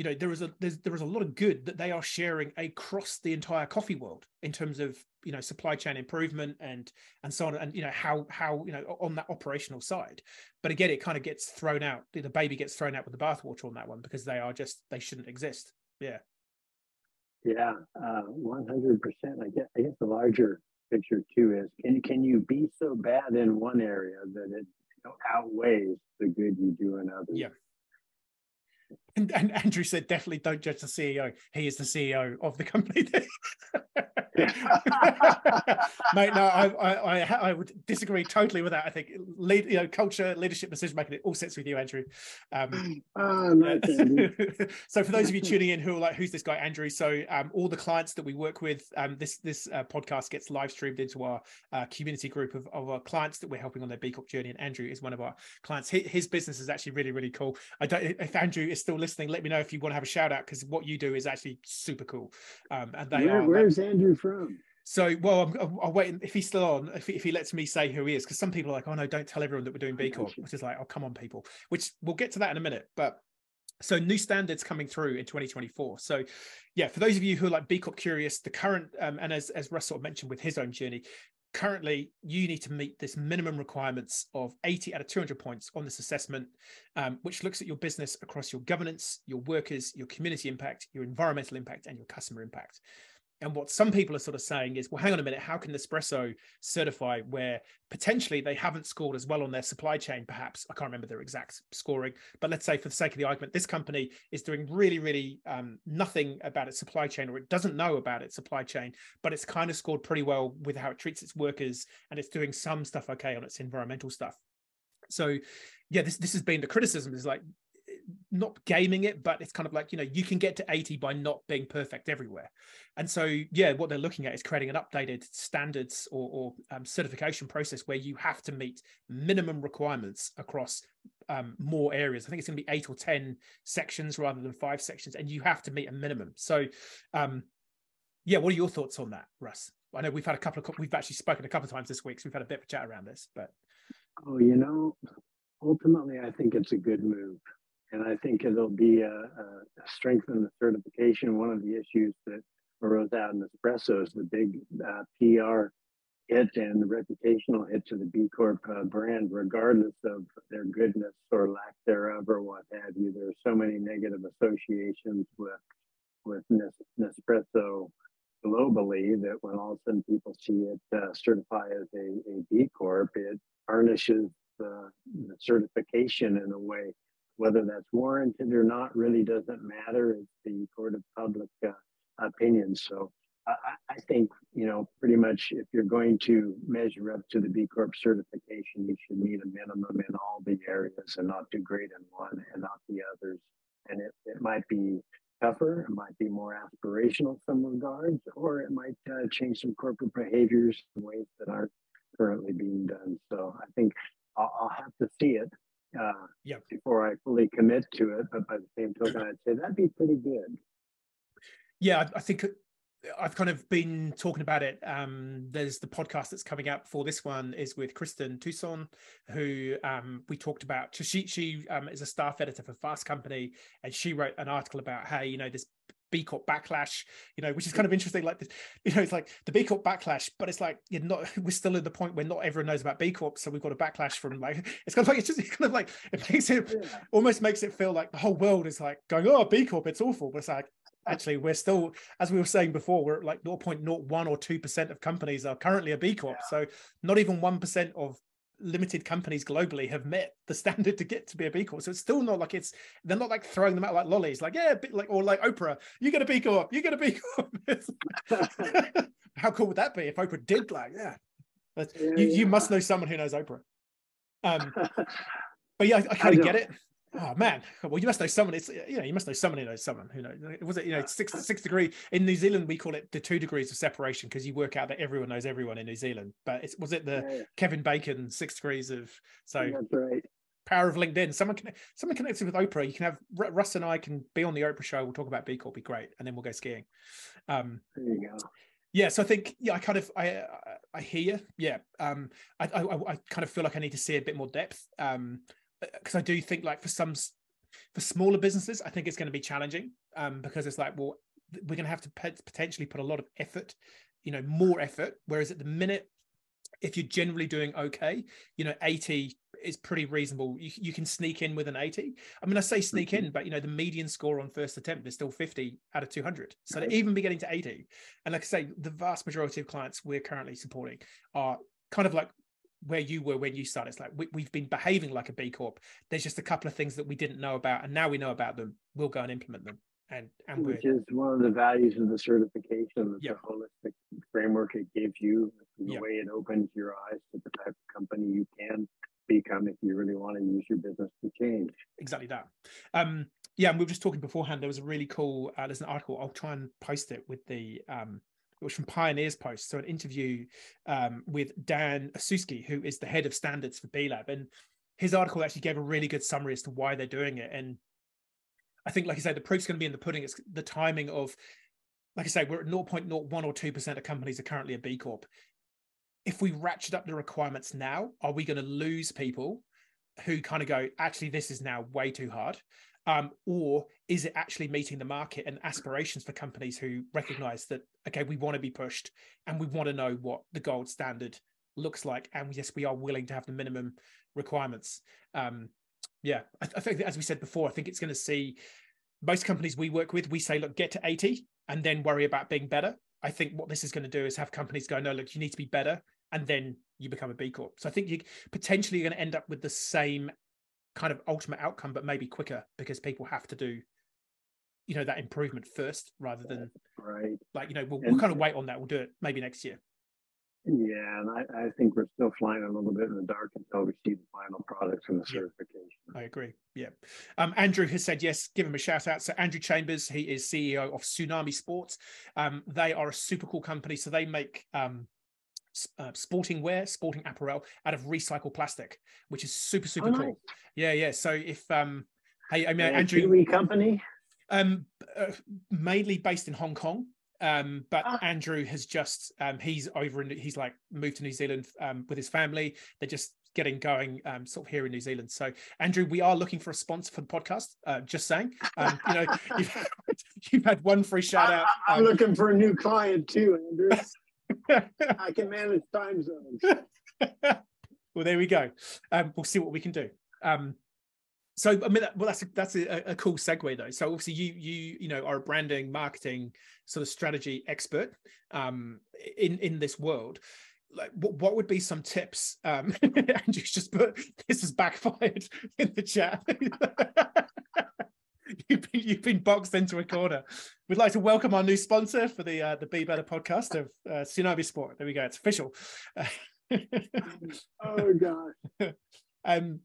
A: you know there is a there's, there is a lot of good that they are sharing across the entire coffee world in terms of you know supply chain improvement and and so on and you know how how you know on that operational side but again it kind of gets thrown out the baby gets thrown out with the bathwater on that one because they are just they shouldn't exist yeah
B: yeah uh, 100% i guess i guess the larger picture too is can, can you be so bad in one area that it you know, outweighs the good you do in others?
A: Yeah and, and, Andrew said, definitely don't judge the CEO. He is the CEO of the company. Mate, no, I, I, I, I, would disagree totally with that. I think lead, you know, culture, leadership, decision making, it all sits with you, Andrew. Um,
B: oh,
A: so, for those of you tuning in who are like, who's this guy, Andrew? So, um, all the clients that we work with, um, this this uh, podcast gets live streamed into our uh, community group of, of our clients that we're helping on their B Corp journey, and Andrew is one of our clients. His, his business is actually really, really cool. I don't if Andrew is still listening, let me know if you want to have a shout out because what you do is actually super cool. Um, and they
B: Where,
A: are.
B: Where's Andrew from?
A: So, well, I'm, I'll wait if he's still on. If he, if he lets me say who he is, because some people are like, "Oh no, don't tell everyone that we're doing B Corp," which is like, "Oh come on, people." Which we'll get to that in a minute, but so new standards coming through in 2024 so yeah for those of you who are like b corp curious the current um, and as as russ sort of mentioned with his own journey currently you need to meet this minimum requirements of 80 out of 200 points on this assessment um, which looks at your business across your governance your workers your community impact your environmental impact and your customer impact and what some people are sort of saying is, well, hang on a minute, how can Nespresso certify where potentially they haven't scored as well on their supply chain? Perhaps I can't remember their exact scoring, but let's say for the sake of the argument, this company is doing really, really um, nothing about its supply chain, or it doesn't know about its supply chain, but it's kind of scored pretty well with how it treats its workers, and it's doing some stuff okay on its environmental stuff. So, yeah, this this has been the criticism is like not gaming it, but it's kind of like, you know, you can get to 80 by not being perfect everywhere. And so, yeah, what they're looking at is creating an updated standards or, or um, certification process where you have to meet minimum requirements across um, more areas. I think it's going to be eight or 10 sections rather than five sections, and you have to meet a minimum. So, um, yeah, what are your thoughts on that, Russ? I know we've had a couple of, we've actually spoken a couple of times this week, so we've had a bit of a chat around this, but.
B: Oh, you know, ultimately, I think it's a good move and I think it'll be a, a strengthen the certification. One of the issues that arose out Nespresso is the big uh, PR hit and the reputational hit to the B Corp uh, brand, regardless of their goodness or lack thereof or what have you. There's so many negative associations with with Nespresso globally that when all of a sudden people see it uh, certify as a, a B Corp, it tarnishes the, the certification in a way Whether that's warranted or not really doesn't matter. It's the court of public uh, opinion. So I, I, think, you know, pretty much if you're going to measure up to the B Corp certification, you should meet a minimum in all the areas and not do great in one and not the others. And it, it might be tougher, it might be more aspirational in some regards, or it might uh, change some corporate behaviors in ways that aren't currently being done. So I think I'll, I'll have to see it uh, yep. before I fully commit to it. But by the same token, I'd say that'd be pretty good.
A: Yeah, I think I've kind of been talking about it. Um, there's the podcast that's coming out before this one is with Kristin Toussaint, who um, we talked about. She she um, is a staff editor for Fast Company, and she wrote an article about how you know this B Corp backlash, you know, which is mm-hmm. kind of interesting. Like, you know, it's like the B Corp backlash, but it's like you're not. We're still at the point where not everyone knows about B Corp, so we've got a backlash from like it's kind of like it's just kind of like it makes it yeah. almost makes it feel like the whole world is like going, oh, B Corp, it's awful, but it's like actually we're still as we were saying before we're at like 0.01 or 2% of companies are currently a b corp yeah. so not even 1% of limited companies globally have met the standard to get to be a b corp. So it's still not like it's they're not like throwing them out like lollies like yeah like or like oprah you get a b corp you get a b corp. How cool would that be if oprah did like yeah. But yeah, you, yeah. you must know someone who knows oprah. Um but yeah i, I kind of get it Oh man, well you must know someone. It's you know you must know someone who knows someone who knows. Was it you know six six degree in New Zealand? We call it the two degrees of separation because you work out that everyone knows everyone in New Zealand. But it's was it the yeah, yeah. Kevin Bacon six degrees of so
B: that's right.
A: Power of LinkedIn. Someone can someone connected with Oprah. You can have Russ and I can be on the Oprah show. We'll talk about B Corp. Be great, and then we'll go skiing.
B: Um, there you go.
A: Yeah, so I think yeah, I kind of I I hear you. Yeah, um, I, I I kind of feel like I need to see a bit more depth. Um, because I do think like for some for smaller businesses, I think it's going to be challenging um, because it's like, well, we're going to have to potentially put a lot of effort, you know, more effort. Whereas at the minute, if you're generally doing okay, you know, 80 is pretty reasonable. You, you can sneak in with an 80. I mean, I say sneak in, mm-hmm. but you know, the median score on first attempt is still 50 out of 200. So to even be getting to 80, and like I say, the vast majority of clients we're currently supporting are kind of like where you were when you started. It's like we, have been behaving like a B Corp. There's just a couple of things that we didn't know about, and now we know about them. We'll go and implement them. And, and
B: which is one of the values of the certification, yep. the holistic framework it gives you, the yep. way it opens your eyes to the type of company you can become if you really want to use your business to change.
A: Exactly that. Um, yeah, and we were just talking beforehand. There was a really cool. Uh, there's an article. I'll try and post it with the um, it was from Pioneers Post. So an interview um, with Dan Osusky, who is the head of standards for B Lab, and his article actually gave a really good summary as to why they're doing it. And I think, like I said, the proof's going to be in the pudding. It's the timing of, like I say, we're at 0.01 or 2% of companies are currently a B Corp. If we ratchet up the requirements now, are we going to lose people who kind of go, actually, this is now way too hard? um, or is it actually meeting the market and aspirations for companies who recognize that okay we want to be pushed and we want to know what the gold standard looks like. And yes we are willing to have the minimum requirements. Um, yeah I, I think as we said before i think it's going to see most companies we work with we say look get to 80 and then worry about being better. I think what this is going to do is have companies go no look you need to be better and then you become a b corp. So i think you potentially are going to end up with the same kind of ultimate outcome, but maybe quicker because people have to do, you know, that improvement first rather than
B: right.
A: Like you know, we'll, we'll kind of wait on that. We'll do it maybe next year.
B: Yeah, and I, I think we're still flying a little bit in the dark until we see the final products and the yeah, certification.
A: I agree. Yeah. Um, Andrew has said yes, give him a shout out. So Andrew Chambers, he is CEO of Tsunami Sports. Um, they are a super cool company. So they make um, uh, sporting wear, sporting apparel out of recycled plastic, which is super super oh, cool. Nice. Yeah, yeah. So if um, hey, I mean Andrew,
B: Kiwi company,
A: um, uh, mainly based in Hong Kong. Um, but ah. Andrew has just um, he's over in he's like moved to New Zealand um, with his family. They're just getting going um, sort of here in New Zealand. So Andrew, we are looking for a sponsor for the podcast. Uh, just saying, um, you know, you've, you've, had one free shout out.
B: I'm um, looking for a new client too, Andrew. I can manage time zones.
A: well, there we go. Um, we'll see what we can do. So I mean, well, that's a, that's a, a, cool segue though. So obviously, you you you know are a branding, marketing sort of strategy expert um, in in this world. Like, what, what would be some tips? Um, Andrew's just put this has backfired in the chat. you've been, you've been boxed into a corner. We'd like to welcome our new sponsor for the uh, the Be Better podcast of uh, Tsunami Sport. There we go. It's official.
B: oh god.
A: um,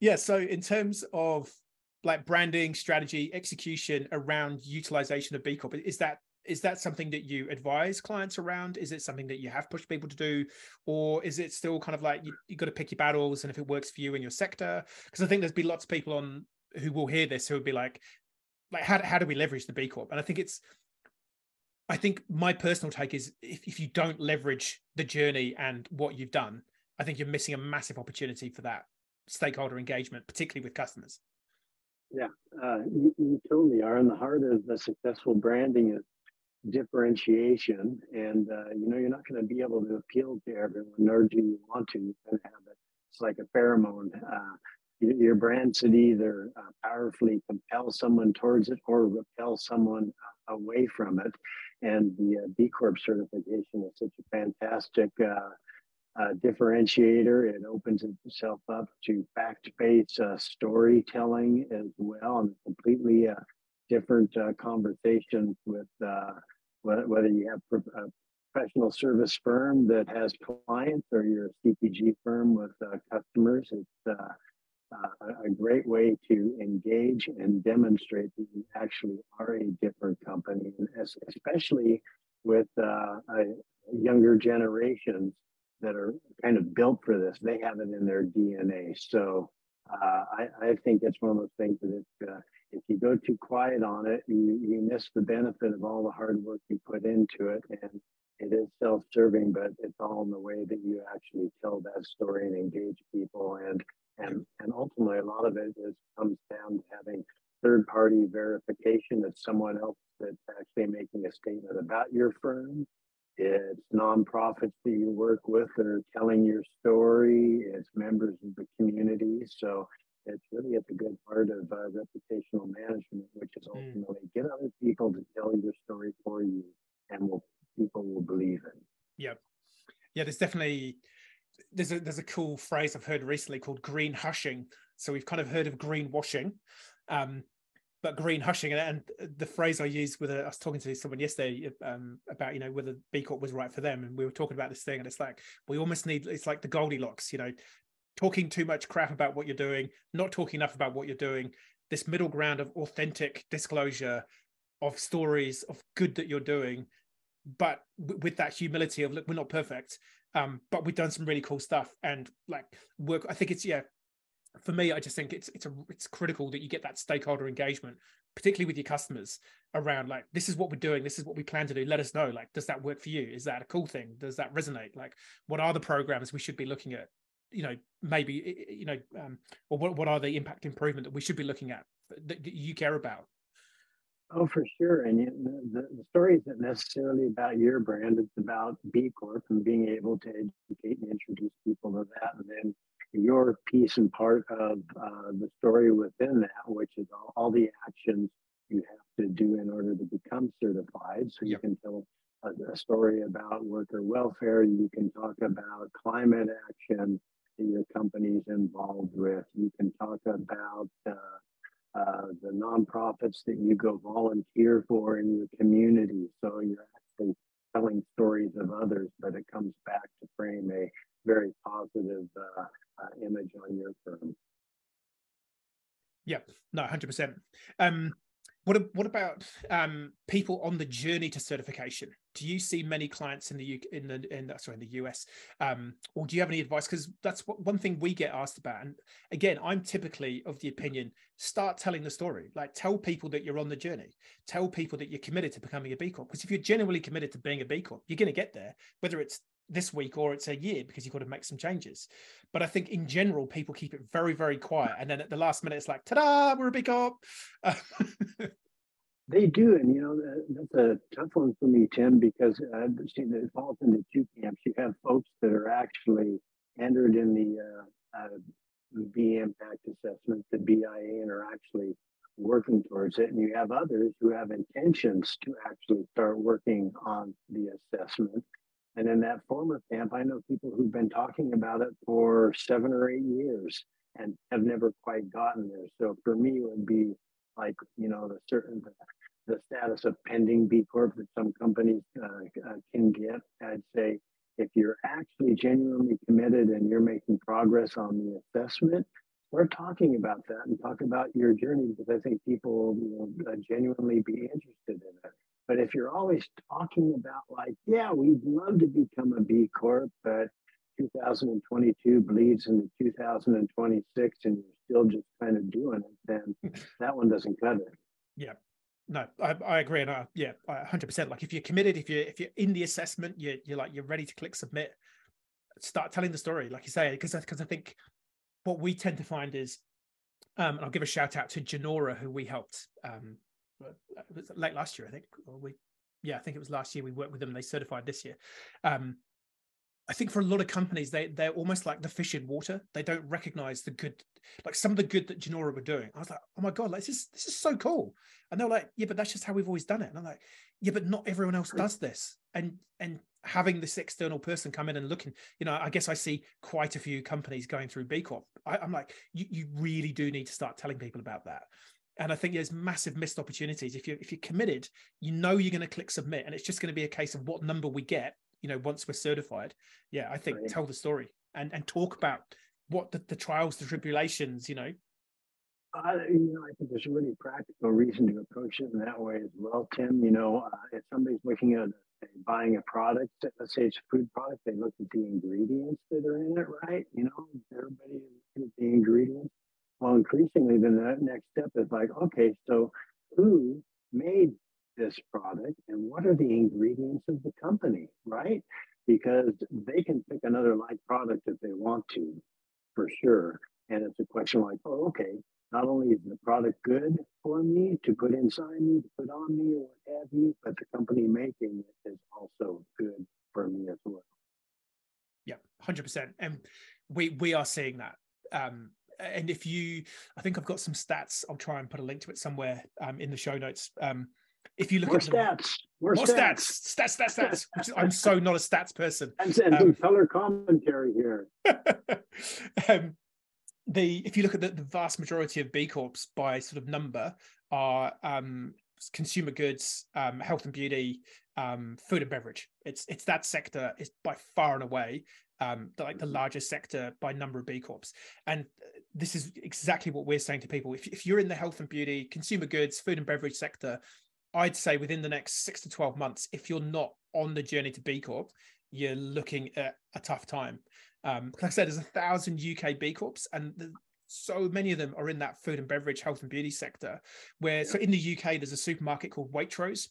A: yeah. So in terms of like branding, strategy, execution around utilization of B Corp, is that is that something that you advise clients around? Is it something that you have pushed people to do? Or is it still kind of like you, you got to pick your battles and if it works for you in your sector? Because i think there's been lots of people on who will hear this who would be like like how, how do we leverage the b corp? And i think it's i think my personal take is if, if you don't leverage the journey and what you've done i think you're missing a massive opportunity for that stakeholder engagement particularly with customers.
B: Yeah, uh, you, you, totally are. And the heart of the successful branding is differentiation. And uh, you know you're not going to be able to appeal to everyone nor do you want to. You have it it's like a pheromone. Uh, your brand should either uh, powerfully compel someone towards it or repel someone uh, away from it. And the uh, b corp certification is such a fantastic uh, differentiator it opens itself up to fact-based storytelling as well and completely different uh, conversations with uh, whether you have a professional service firm that has clients or you're a CPG firm with uh, customers. It's uh, uh, a great way to engage and demonstrate that you actually are a different company, and especially with uh, younger generations that are kind of built for this. They have it in their DNA. So uh, I, I, think it's one of those things that it if you go too quiet on it, you, you miss the benefit of all the hard work you put into it. And it is self-serving, but it's all in the way that you actually tell that story and engage people. And and and ultimately, a lot of it is comes down to having third-party verification that someone else that's actually making a statement about your firm. It's nonprofits that you work with that are telling your story. It's members of the community. So it's really at the good part of uh, reputational management, which is hmm. ultimately mm. get other people to tell your story for you, and will people will believe it.
A: Yeah, yeah. There's definitely there's a there's a cool phrase I've heard recently called green hushing. So we've kind of heard of greenwashing, um, but green hushing it. and, the phrase I used with a, I was talking to someone yesterday um, about you know whether B Corp was right for them, and we were talking about this thing, and it's like we almost need it's like the Goldilocks, you know, talking too much crap about what you're doing, not talking enough about what you're doing, this middle ground of authentic disclosure of stories of good that you're doing, but w- with that humility of look, we're not perfect, um, but we've done some really cool stuff and like work. I think it's yeah. For me, I just think it's it's a it's critical that you get that stakeholder engagement, particularly with your customers, around like this is what we're doing, this is what we plan to do. Let us know. Like, does that work for you? Is that a cool thing? Does that resonate? Like, what are the programs we should be looking at? you know maybe you know um, or what, what are the impact improvement that we should be looking at that, that you care about
B: oh for sure and the, the story isn't necessarily about your brand it's about b corp and being able to educate and introduce people to that and then your piece and part of uh, the story within that which is all, all, the actions you have to do in order to become certified so you can tell a, a story about worker welfare you can talk about climate action your company's involved with. You can talk about uh, uh, the nonprofits that you go volunteer for in your community. So you're actually telling stories of others, but it comes back to frame a very positive uh, uh image on your firm.
A: Yeah, no, hundred um, percent. What what about um, people on the journey to certification? Do you see many clients in the UK, in the in sorry in the US, um, or do you have any advice? Because that's what, one thing we get asked about. And again, I'm typically of the opinion: start telling the story. Like tell people that you're on the journey. Tell people that you're committed to becoming a B Corp. Because if you're genuinely committed to being a B Corp, you're going to get there. Whether it's this week or it's a year because you've got to make some changes. But I think in general, people keep it very, very quiet. And then at the last minute, it's like, ta da, we're a B Corp.
B: they do. And, you know, that's a tough one for me, Tim, because I've seen that it falls into two camps. You have folks that are actually entered in the uh, uh, B impact assessment, the BIA, and are actually working towards it. And you have others who have intentions to actually start working on the assessment and in that former camp, I know people who've been talking about it for seven or eight years and have never quite gotten there. So for me, it would be like you know the certain the, status of pending B Corp that some companies uh, uh, can get. I'd say if you're actually genuinely committed and you're making progress on the assessment, we're talking about that and talk about your journey because I think people will uh, genuinely be interested in it. But if you're always talking about like, yeah, we'd love to become a B Corp, but 2022 bleeds into 2026 and you're still just kind of doing it, then that one doesn't cut it.
A: Yeah. No, I, I agree, and I, yeah, hundred percent. Like if you're committed, if you're if you're in the assessment, you're you're like you're ready to click submit. Start telling the story, like you say, because because I think what we tend to find is, um, and I'll give a shout out to Janora who we helped um, late last year, I think, we, yeah, I think it was last year we worked with them. They certified this year. Um, I think for a lot of companies, they they're almost like the fish in water. They don't recognize the good, like some of the good that Genora were doing. I was like, oh my god, like this is this is so cool. And they're like, yeah, but that's just how we've always done it. And I'm like, yeah, but not everyone else does this. And and having this external person come in and looking, you know, I guess I see quite a few companies going through B Corp. I, I'm like, you you really do need to start telling people about that. And I think there's massive missed opportunities. If you if you're committed, you know you're going to click submit, and it's just going to be a case of what number we get you know once we're certified yeah i think tell the story and and talk about what the, the trials the tribulations you know
B: uh, you know, I think there's a really practical reason to approach it in that way as well, Tim. You know, uh, if somebody's looking at buying a product, let's say it's a food product, they look at the ingredients that are in it, right? You know, everybody looking at the ingredients. Well, increasingly, then the next step is like, okay, so who made this product and what are the ingredients of the company, right? Because they can pick another like product if they want to, for sure. And it's a question like, oh, okay, not only is the product good for me to put inside me, to put on me, or what have you, but the company making it is also good for me as well.
A: Yeah, hundred percent. And we we are seeing that. Um, and if you, I think I've got some stats. I'll try and put a link to it somewhere um, in the show notes. Um, if you look
B: more
A: at
B: stats,
A: more, more stats. stats, stats, stats, stats. I'm so not a stats person.
B: And, and um, color commentary here.
A: um, the if you look at the, the, vast majority of B Corps by sort of number are um, consumer goods, um, health and beauty, um, food and beverage. It's it's that sector is by far and away um, the, like the largest sector by number of B Corps. And this is exactly what we're saying to people. If, if you're in the health and beauty, consumer goods, food and beverage sector, I'd say within the next six to 12 months, if you're not on the journey to B Corp, you're looking at a tough time. Um, like I said, there's a thousand UK B Corps, and the, so many of them are in that food and beverage, health and beauty sector. Where so in the UK, there's a supermarket called Waitrose,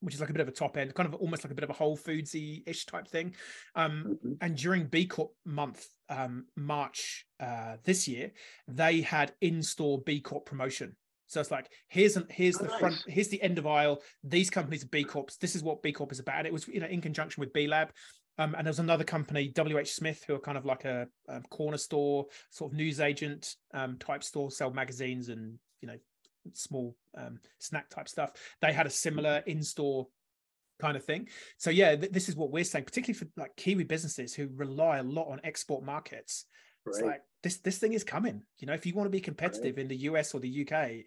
A: which is like a bit of a top end, kind of almost like a bit of a Whole Foodsy ish type thing. Um, mm-hmm. And during B Corp month, um, March uh, this year, they had in store B Corp promotion. So it's like here's an, here's oh, the nice. front, here's the end of aisle. These companies are B Corps. This is what B Corp is about. And it was you know in conjunction with B Lab. Um, and was another company, WH Smith, who are kind of like a, a corner store, sort of news agent um, type store, sell magazines and you know small um, snack type stuff. They had a similar in store kind of thing. So yeah, th- this is what we're saying, particularly for like Kiwi businesses who rely a lot on export markets. Right. It's like this this thing is coming. You know, if you want to be competitive right. in the US or the UK,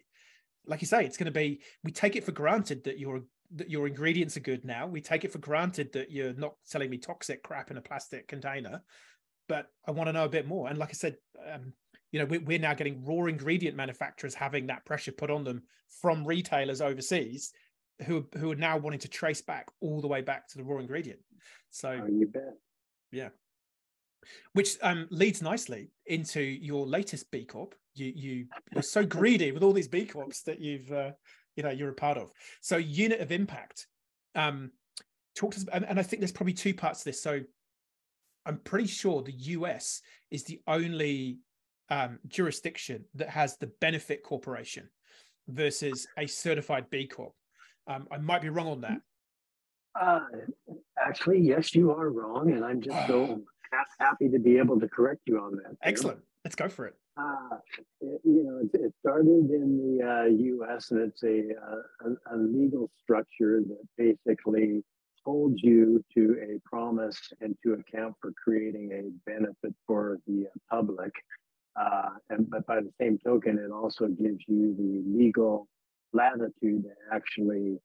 A: like you say, it's going to be. We take it for granted that your that your ingredients are good now. We take it for granted that you're not selling me toxic crap in a plastic container. But I want to know a bit more. And like I said, um, you know, we're now getting raw ingredient manufacturers having that pressure put on them from retailers overseas, who who are now wanting to trace back all the way back to the raw ingredient. So
B: oh, you bet.
A: Yeah which um, leads nicely into your latest B Corp. You you you're so greedy with all these B Corps that you've uh, you know you're a part of. So unit of impact. Um, talk to us, and, and I think there's probably two parts to this. So I'm pretty sure the US is the only um, jurisdiction that has the benefit corporation versus a certified B Corp. Um, I might be wrong on that.
B: Uh, actually, yes, you are wrong, and I'm just so happy to be able to correct you on that.
A: Excellent. Let's go for it.
B: Uh, it you know, it, it, started in the uh, U.S. and it's a, uh, a, a legal structure that basically holds you to a promise and to account for creating a benefit for the public. Uh, and but by the same token, it also gives you the legal latitude to actually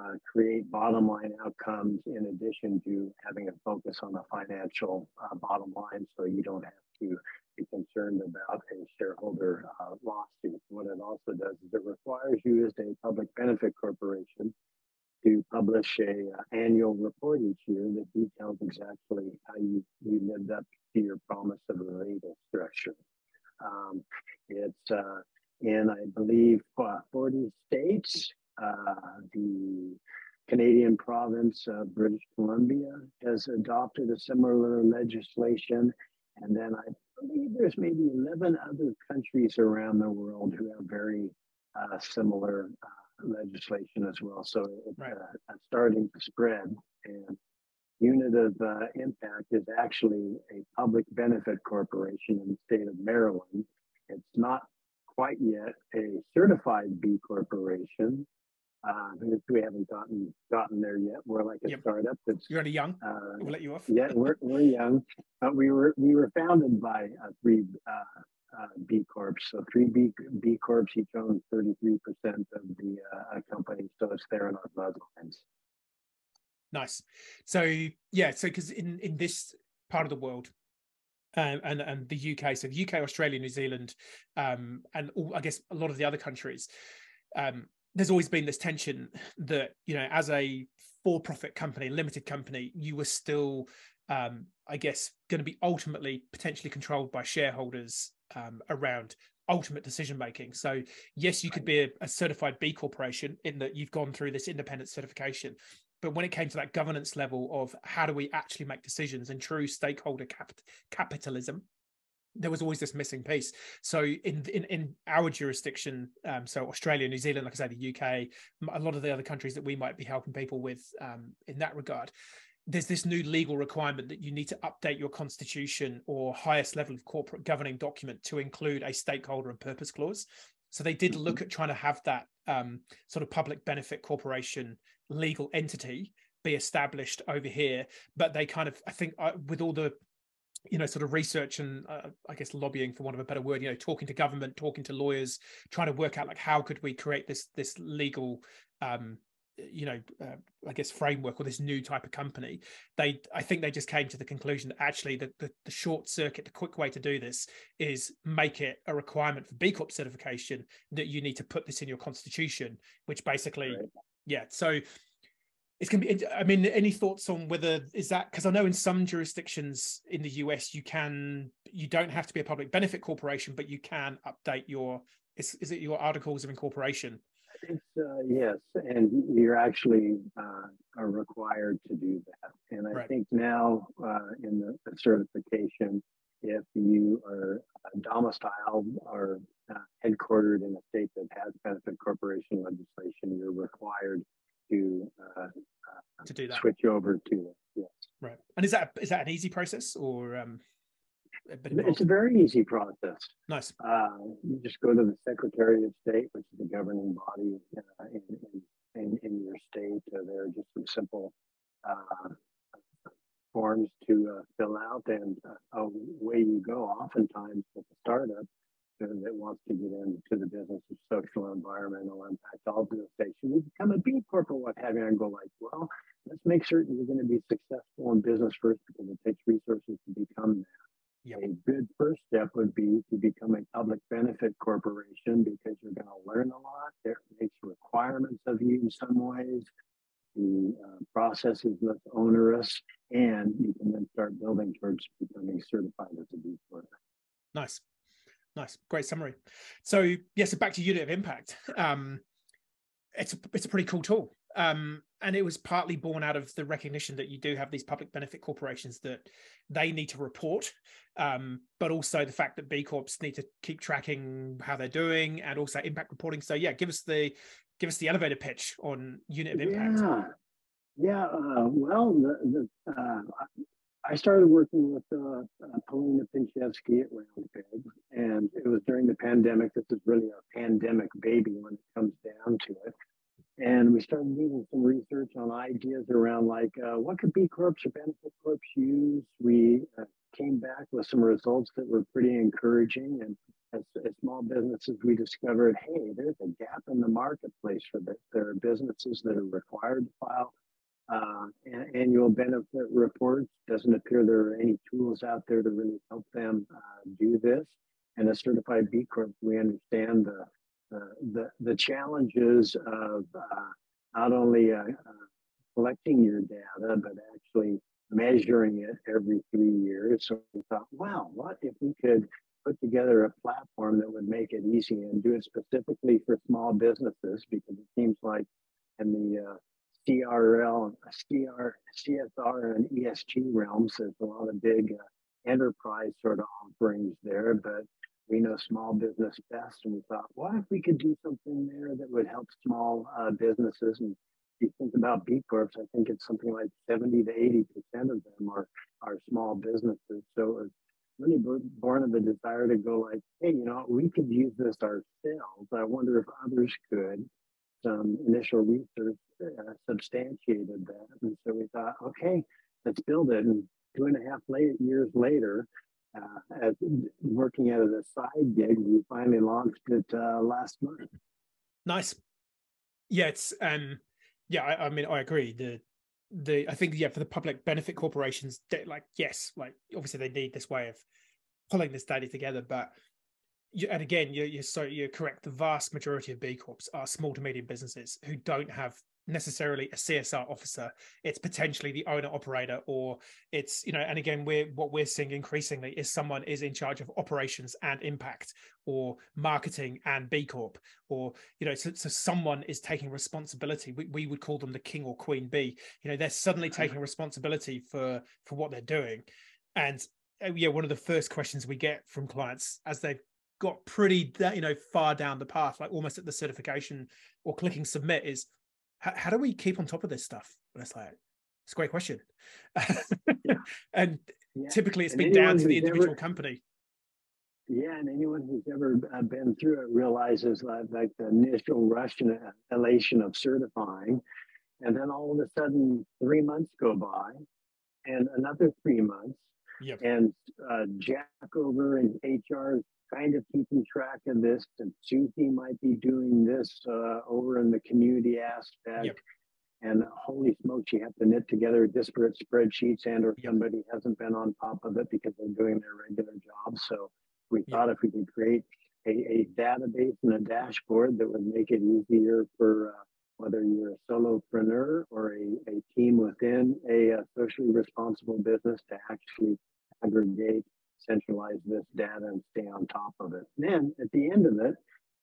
B: uh, create bottom line outcomes in addition to having a focus on the financial uh, bottom line so you don't have to be concerned about a shareholder uh, lawsuit. What it also does is it requires you as a public benefit corporation to publish a uh, annual report each year that details exactly how you, you lived up to your promise of a legal structure. Um, it's uh, in, I believe, uh, 40 states. Uh, the Canadian province of British Columbia has adopted a similar legislation. And then I believe there's maybe 11 other countries around the world who have very uh, similar uh, legislation as well. So it's right. uh, starting to spread. And Unit of uh, Impact is actually a public benefit corporation in the state of Maryland. It's not quite yet a certified B corporation. Uh, we haven't gotten gotten there yet. We're like a yep. startup. That's
A: you're young. Uh, we'll let you off.
B: yeah, we're, we're young, but we were we were founded by uh, three uh, uh, B corps. So three B B corps each own thirty three percent of the uh, company. So it's there in our bloodlines.
A: Nice. So yeah, so because in in this part of the world, um, and and the UK, so the UK, Australia, New Zealand, um, and all, I guess a lot of the other countries, um, there's always been this tension that you know, as a for-profit company, limited company, you were still, um, I guess, going to be ultimately potentially controlled by shareholders um, around ultimate decision making. So yes, you could be a, a, certified B corporation in that you've gone through this independent certification, but when it came to that governance level of how do we actually make decisions and true stakeholder cap- capitalism, there was always this missing piece. So in in, in our jurisdiction, um, so Australia, New Zealand, like I say, the UK, a lot of the other countries that we might be helping people with um, in that regard, there's this new legal requirement that you need to update your constitution or highest level of corporate governing document to include a stakeholder and purpose clause. So they did look mm-hmm. at trying to have that um, sort of public benefit corporation legal entity be established over here, but they kind of, I think, uh, with all the you know sort of research and uh, i guess lobbying for want of a better word you know talking to government talking to lawyers trying to work out like how could we create this this legal um you know uh, i guess framework or this new type of company they i think they just came to the conclusion that actually the, the, the short circuit the quick way to do this is make it a requirement for b corp certification that you need to put this in your constitution which basically right. Yeah so it's gonna be i mean any thoughts on whether is that because i know in some jurisdictions in the us you can you don't have to be a public benefit corporation but you can update your is, is it your articles of incorporation
B: uh, yes, and you're actually uh, are required to do that. And I right. think now uh, in the, the, certification, if you are domiciled or uh, headquartered in a state that has benefit corporation legislation, you're required to uh, uh,
A: to do that.
B: Switch over to it. Yes.
A: Right. And is that is that an easy process or? Um
B: it's a very easy process.
A: Nice.
B: Uh, you just go to the Secretary of State, which is the governing body uh, in, in, in, in, your state. Uh, there are just some simple uh, forms to uh, fill out, and uh, away you go. Oftentimes, with a startup that wants to get into the business of social and environmental impact, I'll do a station. Become a B Corp or what have you, and go like, well, let's make certain you're going to be successful in business first because it takes resources to become that. Yep. A good first step would be to become a public benefit corporation because you're going to learn a lot. There makes requirements of you in some ways. The uh, process is less onerous, and you can then start building towards becoming certified as a B Corp.
A: Nice, nice, great summary. So, yes, yeah, so back to unit of impact. Um, it's a, it's a pretty cool tool. Um, and it was partly born out of the recognition that you do have these public benefit corporations that they need to report, um, but also the fact that B Corps need to keep tracking how they're doing and also impact reporting. So yeah, give us the give us the elevator pitch on unit of impact.
B: Yeah, yeah. Uh, well, the, the, uh, I started working with uh, uh Polina Pinchevsky at Roundpeg, and it was during the pandemic. This is really our pandemic baby when it comes down to it and we started doing some research on ideas around like uh, what could B Corps or benefit corps use. We uh, came back with some results that were pretty encouraging. And as, as small businesses, we discovered, hey, there's a gap in the marketplace for this. There are businesses that are required to file uh, annual benefit reports. Doesn't appear there are any tools out there to really help them uh, do this. And a certified B Corp, we understand the the, the challenges of uh, not only uh, uh, collecting your data, but actually measuring it every three years. So we thought, wow, what if we could put together a platform that would make it easy and do it specifically for small businesses? Because it seems like in the uh, CRL, CR, CSR, and ESG realms, there's a lot of big uh, enterprise sort of offerings there, but we know small business best. And we thought, what if we could do something there that would help small uh, businesses? And if you think about B Corps, I think it's something like 70 to 80% of them are, are small businesses. So it really born of a desire to go like, hey, you know, we could use this ourselves. I wonder if others could. Some initial research uh, substantiated that. And so we thought, okay, let's build it. And two and a half late, years later, uh, as working at a side gig, we finally launched it uh, last month.
A: Nice. Yeah, it's um, yeah. I, I, mean, I agree. The the I think yeah for the public benefit corporations, like yes, like obviously they need this way of pulling this data together, but you, and again, you're, you're so you're correct. The vast majority of B Corps are small to medium businesses who don't have necessarily a CSR officer. It's potentially the owner operator, or it's you know. And again, we're what we're seeing increasingly is someone is in charge of operations and impact, or marketing and B Corp, or you know, so, so someone is taking responsibility. We, we would call them the king or queen bee. You know, they're suddenly taking responsibility for for what they're doing, and uh, yeah, one of the first questions we get from clients as they've got pretty you know far down the path like almost at the certification or clicking submit is how, do we keep on top of this stuff? And it's like, it's a great question. yeah. and yeah. typically it's and been down to the individual ever, company.
B: Yeah, and anyone who's ever uh, been through it realizes like, like the initial rush and elation of certifying. And then all of a sudden, three months go by, and another three months. Yep. And uh, Jack over in HR kind of keeping track of this, and Susie might be doing this uh, over in the community aspect. Yep. And holy smokes, you have to knit together disparate spreadsheets, and or yep. somebody hasn't been on top of it because they're doing their regular job. So we yep. thought if we could create a, a, database and a dashboard that would make it easier for uh, whether you're a solopreneur or a, a team within a, a socially responsible business to actually aggregate centralize this data and stay on top of it. And then at the end of it,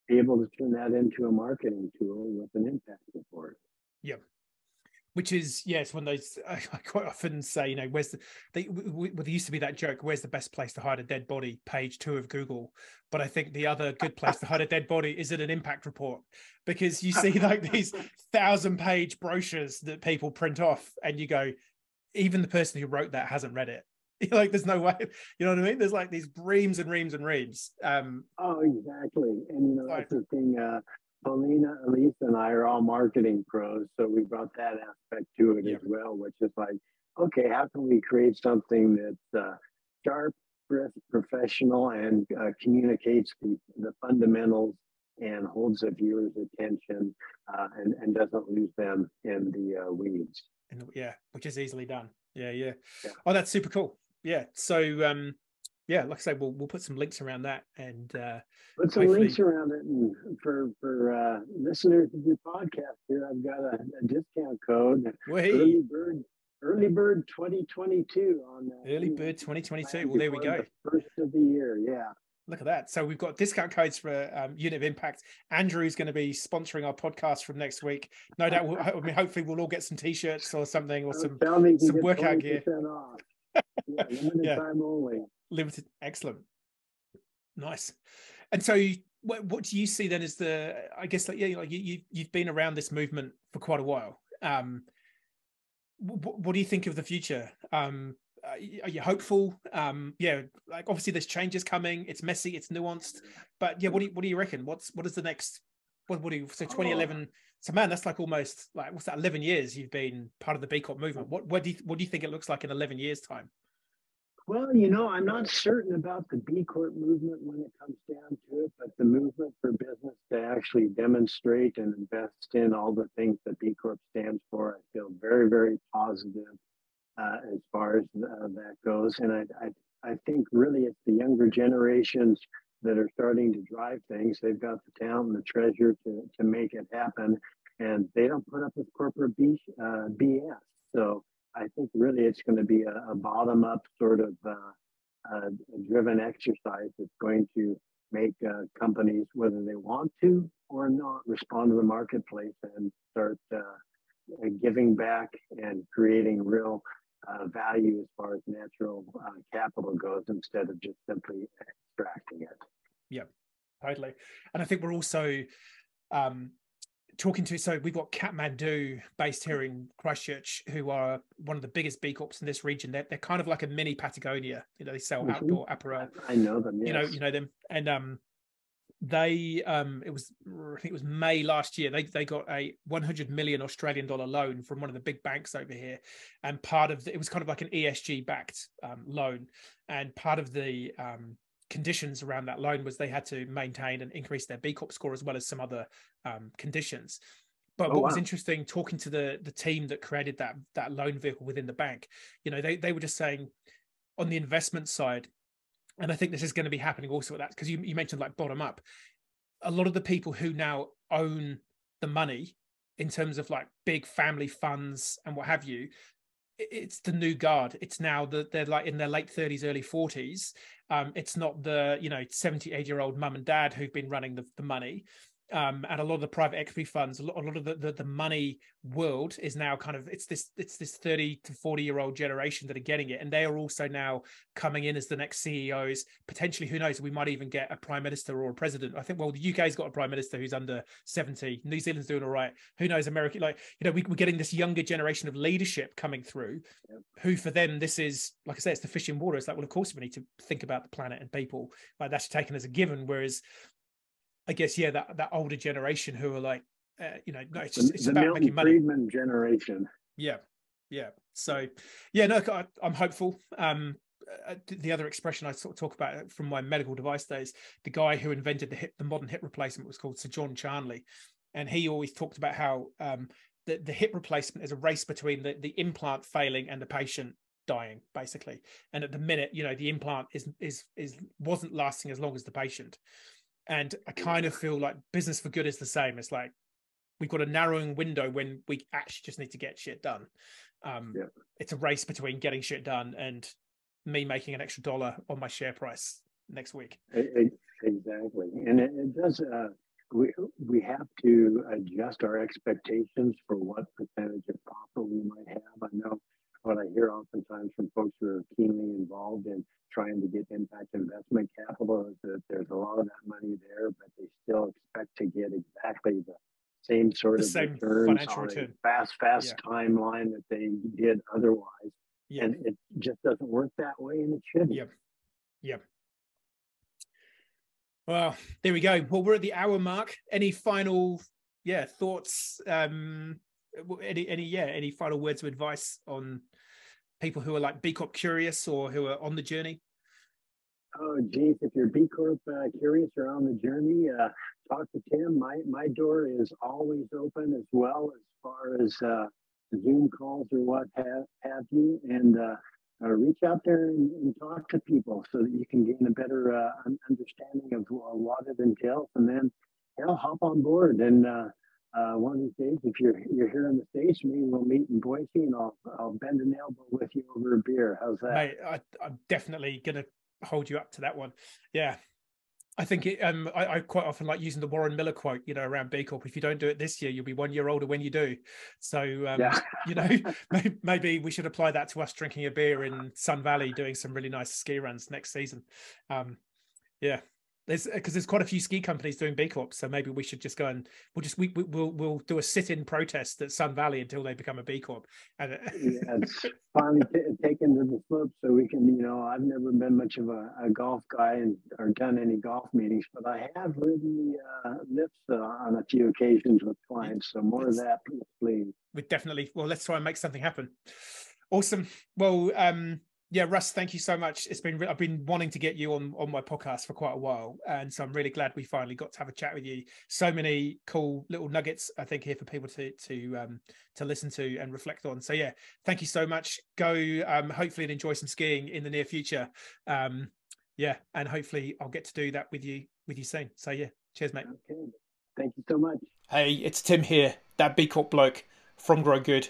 B: be able to turn that into a marketing tool with an impact report.
A: Yep. Which is yes, one of those I, quite often say, you know, where's the they well, there used to be that joke, where's the best place to hide a dead body? Page two of Google. But I think the other good place to hide a dead body is in an impact report because you see like these thousand page brochures that people print off, and you go, even the person who wrote that hasn't read it like there's no way you know what i mean there's like these reams and reams and reams um
B: oh exactly and you know that's the thing uh Paulina, Elise, and I are all marketing pros, so we brought that aspect to it yeah. as well, which is like, okay, how can we create something that's uh, sharp, professional, and uh, communicates the, the fundamentals and holds the viewer's attention uh, and, and doesn't lose them in the uh, weeds.
A: And yeah, which is easily done. Yeah, yeah, yeah. Oh, that's super cool yeah. So um, yeah, like I say, we'll we'll put some links around that and uh,
B: put some hopefully... links around it. And for for uh, listeners of your podcast here, I've got a, a discount code.
A: Wait.
B: Early bird, early bird, twenty twenty two on
A: that. Early bird, twenty twenty two. Well, there we go.
B: The first of the year, yeah.
A: Look at that. So we've got discount codes for um, Unit of Impact. Andrew's going to be sponsoring our podcast from next week. No doubt. We'll, I mean, hopefully, we'll all get some t-shirts or something, or some some workout gear.
B: Off yeah, limited yeah. time only.
A: Limited, excellent, nice. And so, what, what do you see then as the? I guess like yeah, like you, you you've been around this movement for quite a while. Um, what, what do you think of the future? Um, are you hopeful? Um, yeah, like obviously there's changes coming. It's messy, it's nuanced, but yeah, what do you, what do you reckon? What's what is the next? What do you so 2011? Oh. So man, that's like almost like what's that? 11 years you've been part of the B Corp movement. What what do you what do you think it looks like in 11 years time?
B: Well, you know, I'm not certain about the B Corp movement when it comes down to it, but the movement for business to actually demonstrate and invest in all the things that B Corp stands for, I feel very, very positive uh, as far as uh, that goes. And I, I, I think really it's the younger generations that are starting to drive things. They've got the talent and the treasure to, to make it happen, and they don't put up with corporate B, uh, BS. So I think really it's going to be a, a bottom up sort of uh, uh, driven exercise that's going to make uh, companies, whether they want to or not, respond to the marketplace and start uh, giving back and creating real uh, value as far as natural uh, capital goes instead of just simply extracting it.
A: Yeah, totally. And I think we're also um, talking to so we've got Kathmandu based here in Christchurch, who are one of the biggest B Corps in this region. They're, they're kind of like a mini Patagonia. You know, they sell mm-hmm. outdoor apparel.
B: I know them. Yes.
A: You know, you know them, and um, they um, it was I think it was May last year. They they got a 100 million Australian dollar loan from one of the big banks over here, and part of the, it was kind of like an ESG backed um, loan, and part of the um, conditions around that loan was they had to maintain and increase their B Corp score as well as some other um, conditions. But oh, what wow. was interesting, talking to the the team that created that that loan vehicle within the bank, you know, they they were just saying on the investment side, and I think this is going to be happening also with that because you, you mentioned like bottom up, a lot of the people who now own the money in terms of like big family funds and what have you it's the new guard. It's now that they're like in their late 30s, early 40s. Um, it's not the you know 78 year old mum and dad who've been running the, the money um, and a lot of the private equity funds, a lot, a lot of the, the, the money world is now kind of it's this it's this thirty to forty year old generation that are getting it, and they are also now coming in as the next CEOs. Potentially, who knows? We might even get a prime minister or a president. I think well, the UK's got a prime minister who's under seventy. New Zealand's doing all right. Who knows? America, like you know, we, are getting this younger generation of leadership coming through. Yep. Who for them this is like I say, it's the fishing water. It's like well, of course we need to think about the planet and people. Like that's taken as a given. Whereas I guess yeah, that that older generation who are like, uh, you know, no, it's just it's
B: the
A: about
B: Milton
A: making money.
B: Friedman generation.
A: Yeah, yeah. So yeah, no, I, am hopeful. Um, uh, the other expression I sort of talk about from my medical device days, the guy who invented the hip, the modern hip replacement was called Sir John Charnley, and he always talked about how um, the the hip replacement is a race between the the implant failing and the patient dying basically and at the minute you know the implant is is is wasn't lasting as long as the patient and I kind of feel like business for good is the same. It's like we've got a narrowing window when we actually just need to get shit done. Um, yeah. It's a race between getting shit done and me making an extra dollar on my share price next week.
B: Exactly, and it, it does. Uh, we we have to adjust our expectations for what percentage of profit we might have. I know what I hear oftentimes from folks who are keenly involved in trying to get impact investment capital is that there's a lot of that money there, but they still expect to get exactly the same sort
A: the
B: of
A: same
B: returns
A: on return.
B: a fast, fast yeah. timeline that they did otherwise. Yeah. And it just doesn't work that way and it shouldn't.
A: Yep. Yep. Well, there we go. Well, we're at the hour mark. Any final, yeah, thoughts? Um, any, any, yeah, any final words of advice on people who are like B Corp curious or who are on the journey?
B: Oh, geez, if you're B Corp uh, curious or on the journey, uh, talk to Tim. My my door is always open as well as far as uh, Zoom calls or what have, have you, and uh, uh, reach out there and, and, talk to people so that you can gain a better uh, understanding of what it entails, and then hell, hop on board and uh, one of these days, if you're you're here in the states, maybe we'll meet in Boise, and I'll I'll bend an elbow with you over a beer. How's that?
A: Mate, I, am definitely gonna hold you up to that one. Yeah, I think it, um, I, I, quite often like using the Warren Miller quote, you know, around B Corp. If you don't do it this year, you'll be one year older when you do. So, um, yeah. you know, maybe, maybe, we should apply that to us drinking a beer in Sun Valley, doing some really nice ski runs next season. Um, yeah, there's because there's quite a few ski companies doing B Corp, so maybe we should just go and we'll just we, we will we'll do a sit-in protest at Sun Valley until they become a B Corp. And
B: yeah, it's finally t- taken to the slope, so we can you know I've never been much of a, a golf guy and or done any golf meetings, but I have ridden the uh, lifts uh, on a few occasions with clients. So more of that, please.
A: We definitely well, let's try and make something happen. Awesome. Well, um, yeah, Russ, thank you so much. It's been I've been wanting to get you on on my podcast for quite a while, and so I'm really glad we finally got to have a chat with you. So many cool little nuggets I think here for people to to um, to listen to and reflect on. So yeah, thank you so much. Go um, hopefully and enjoy some skiing in the near future. Um, yeah, and hopefully I'll get to do that with you with you soon. So yeah, cheers, mate.
B: Okay, thank you so much.
A: Hey, it's Tim here, that B Corp bloke from Grow Good.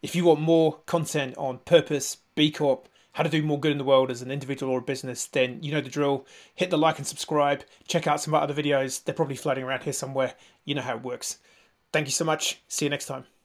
A: If you want more content on purpose, B Corp how to do more good in the world as an individual or a business, then you know the drill. Hit the like and subscribe. Check out some of my other videos. They're probably floating around here somewhere. You know how it works. Thank you so much. See you next time.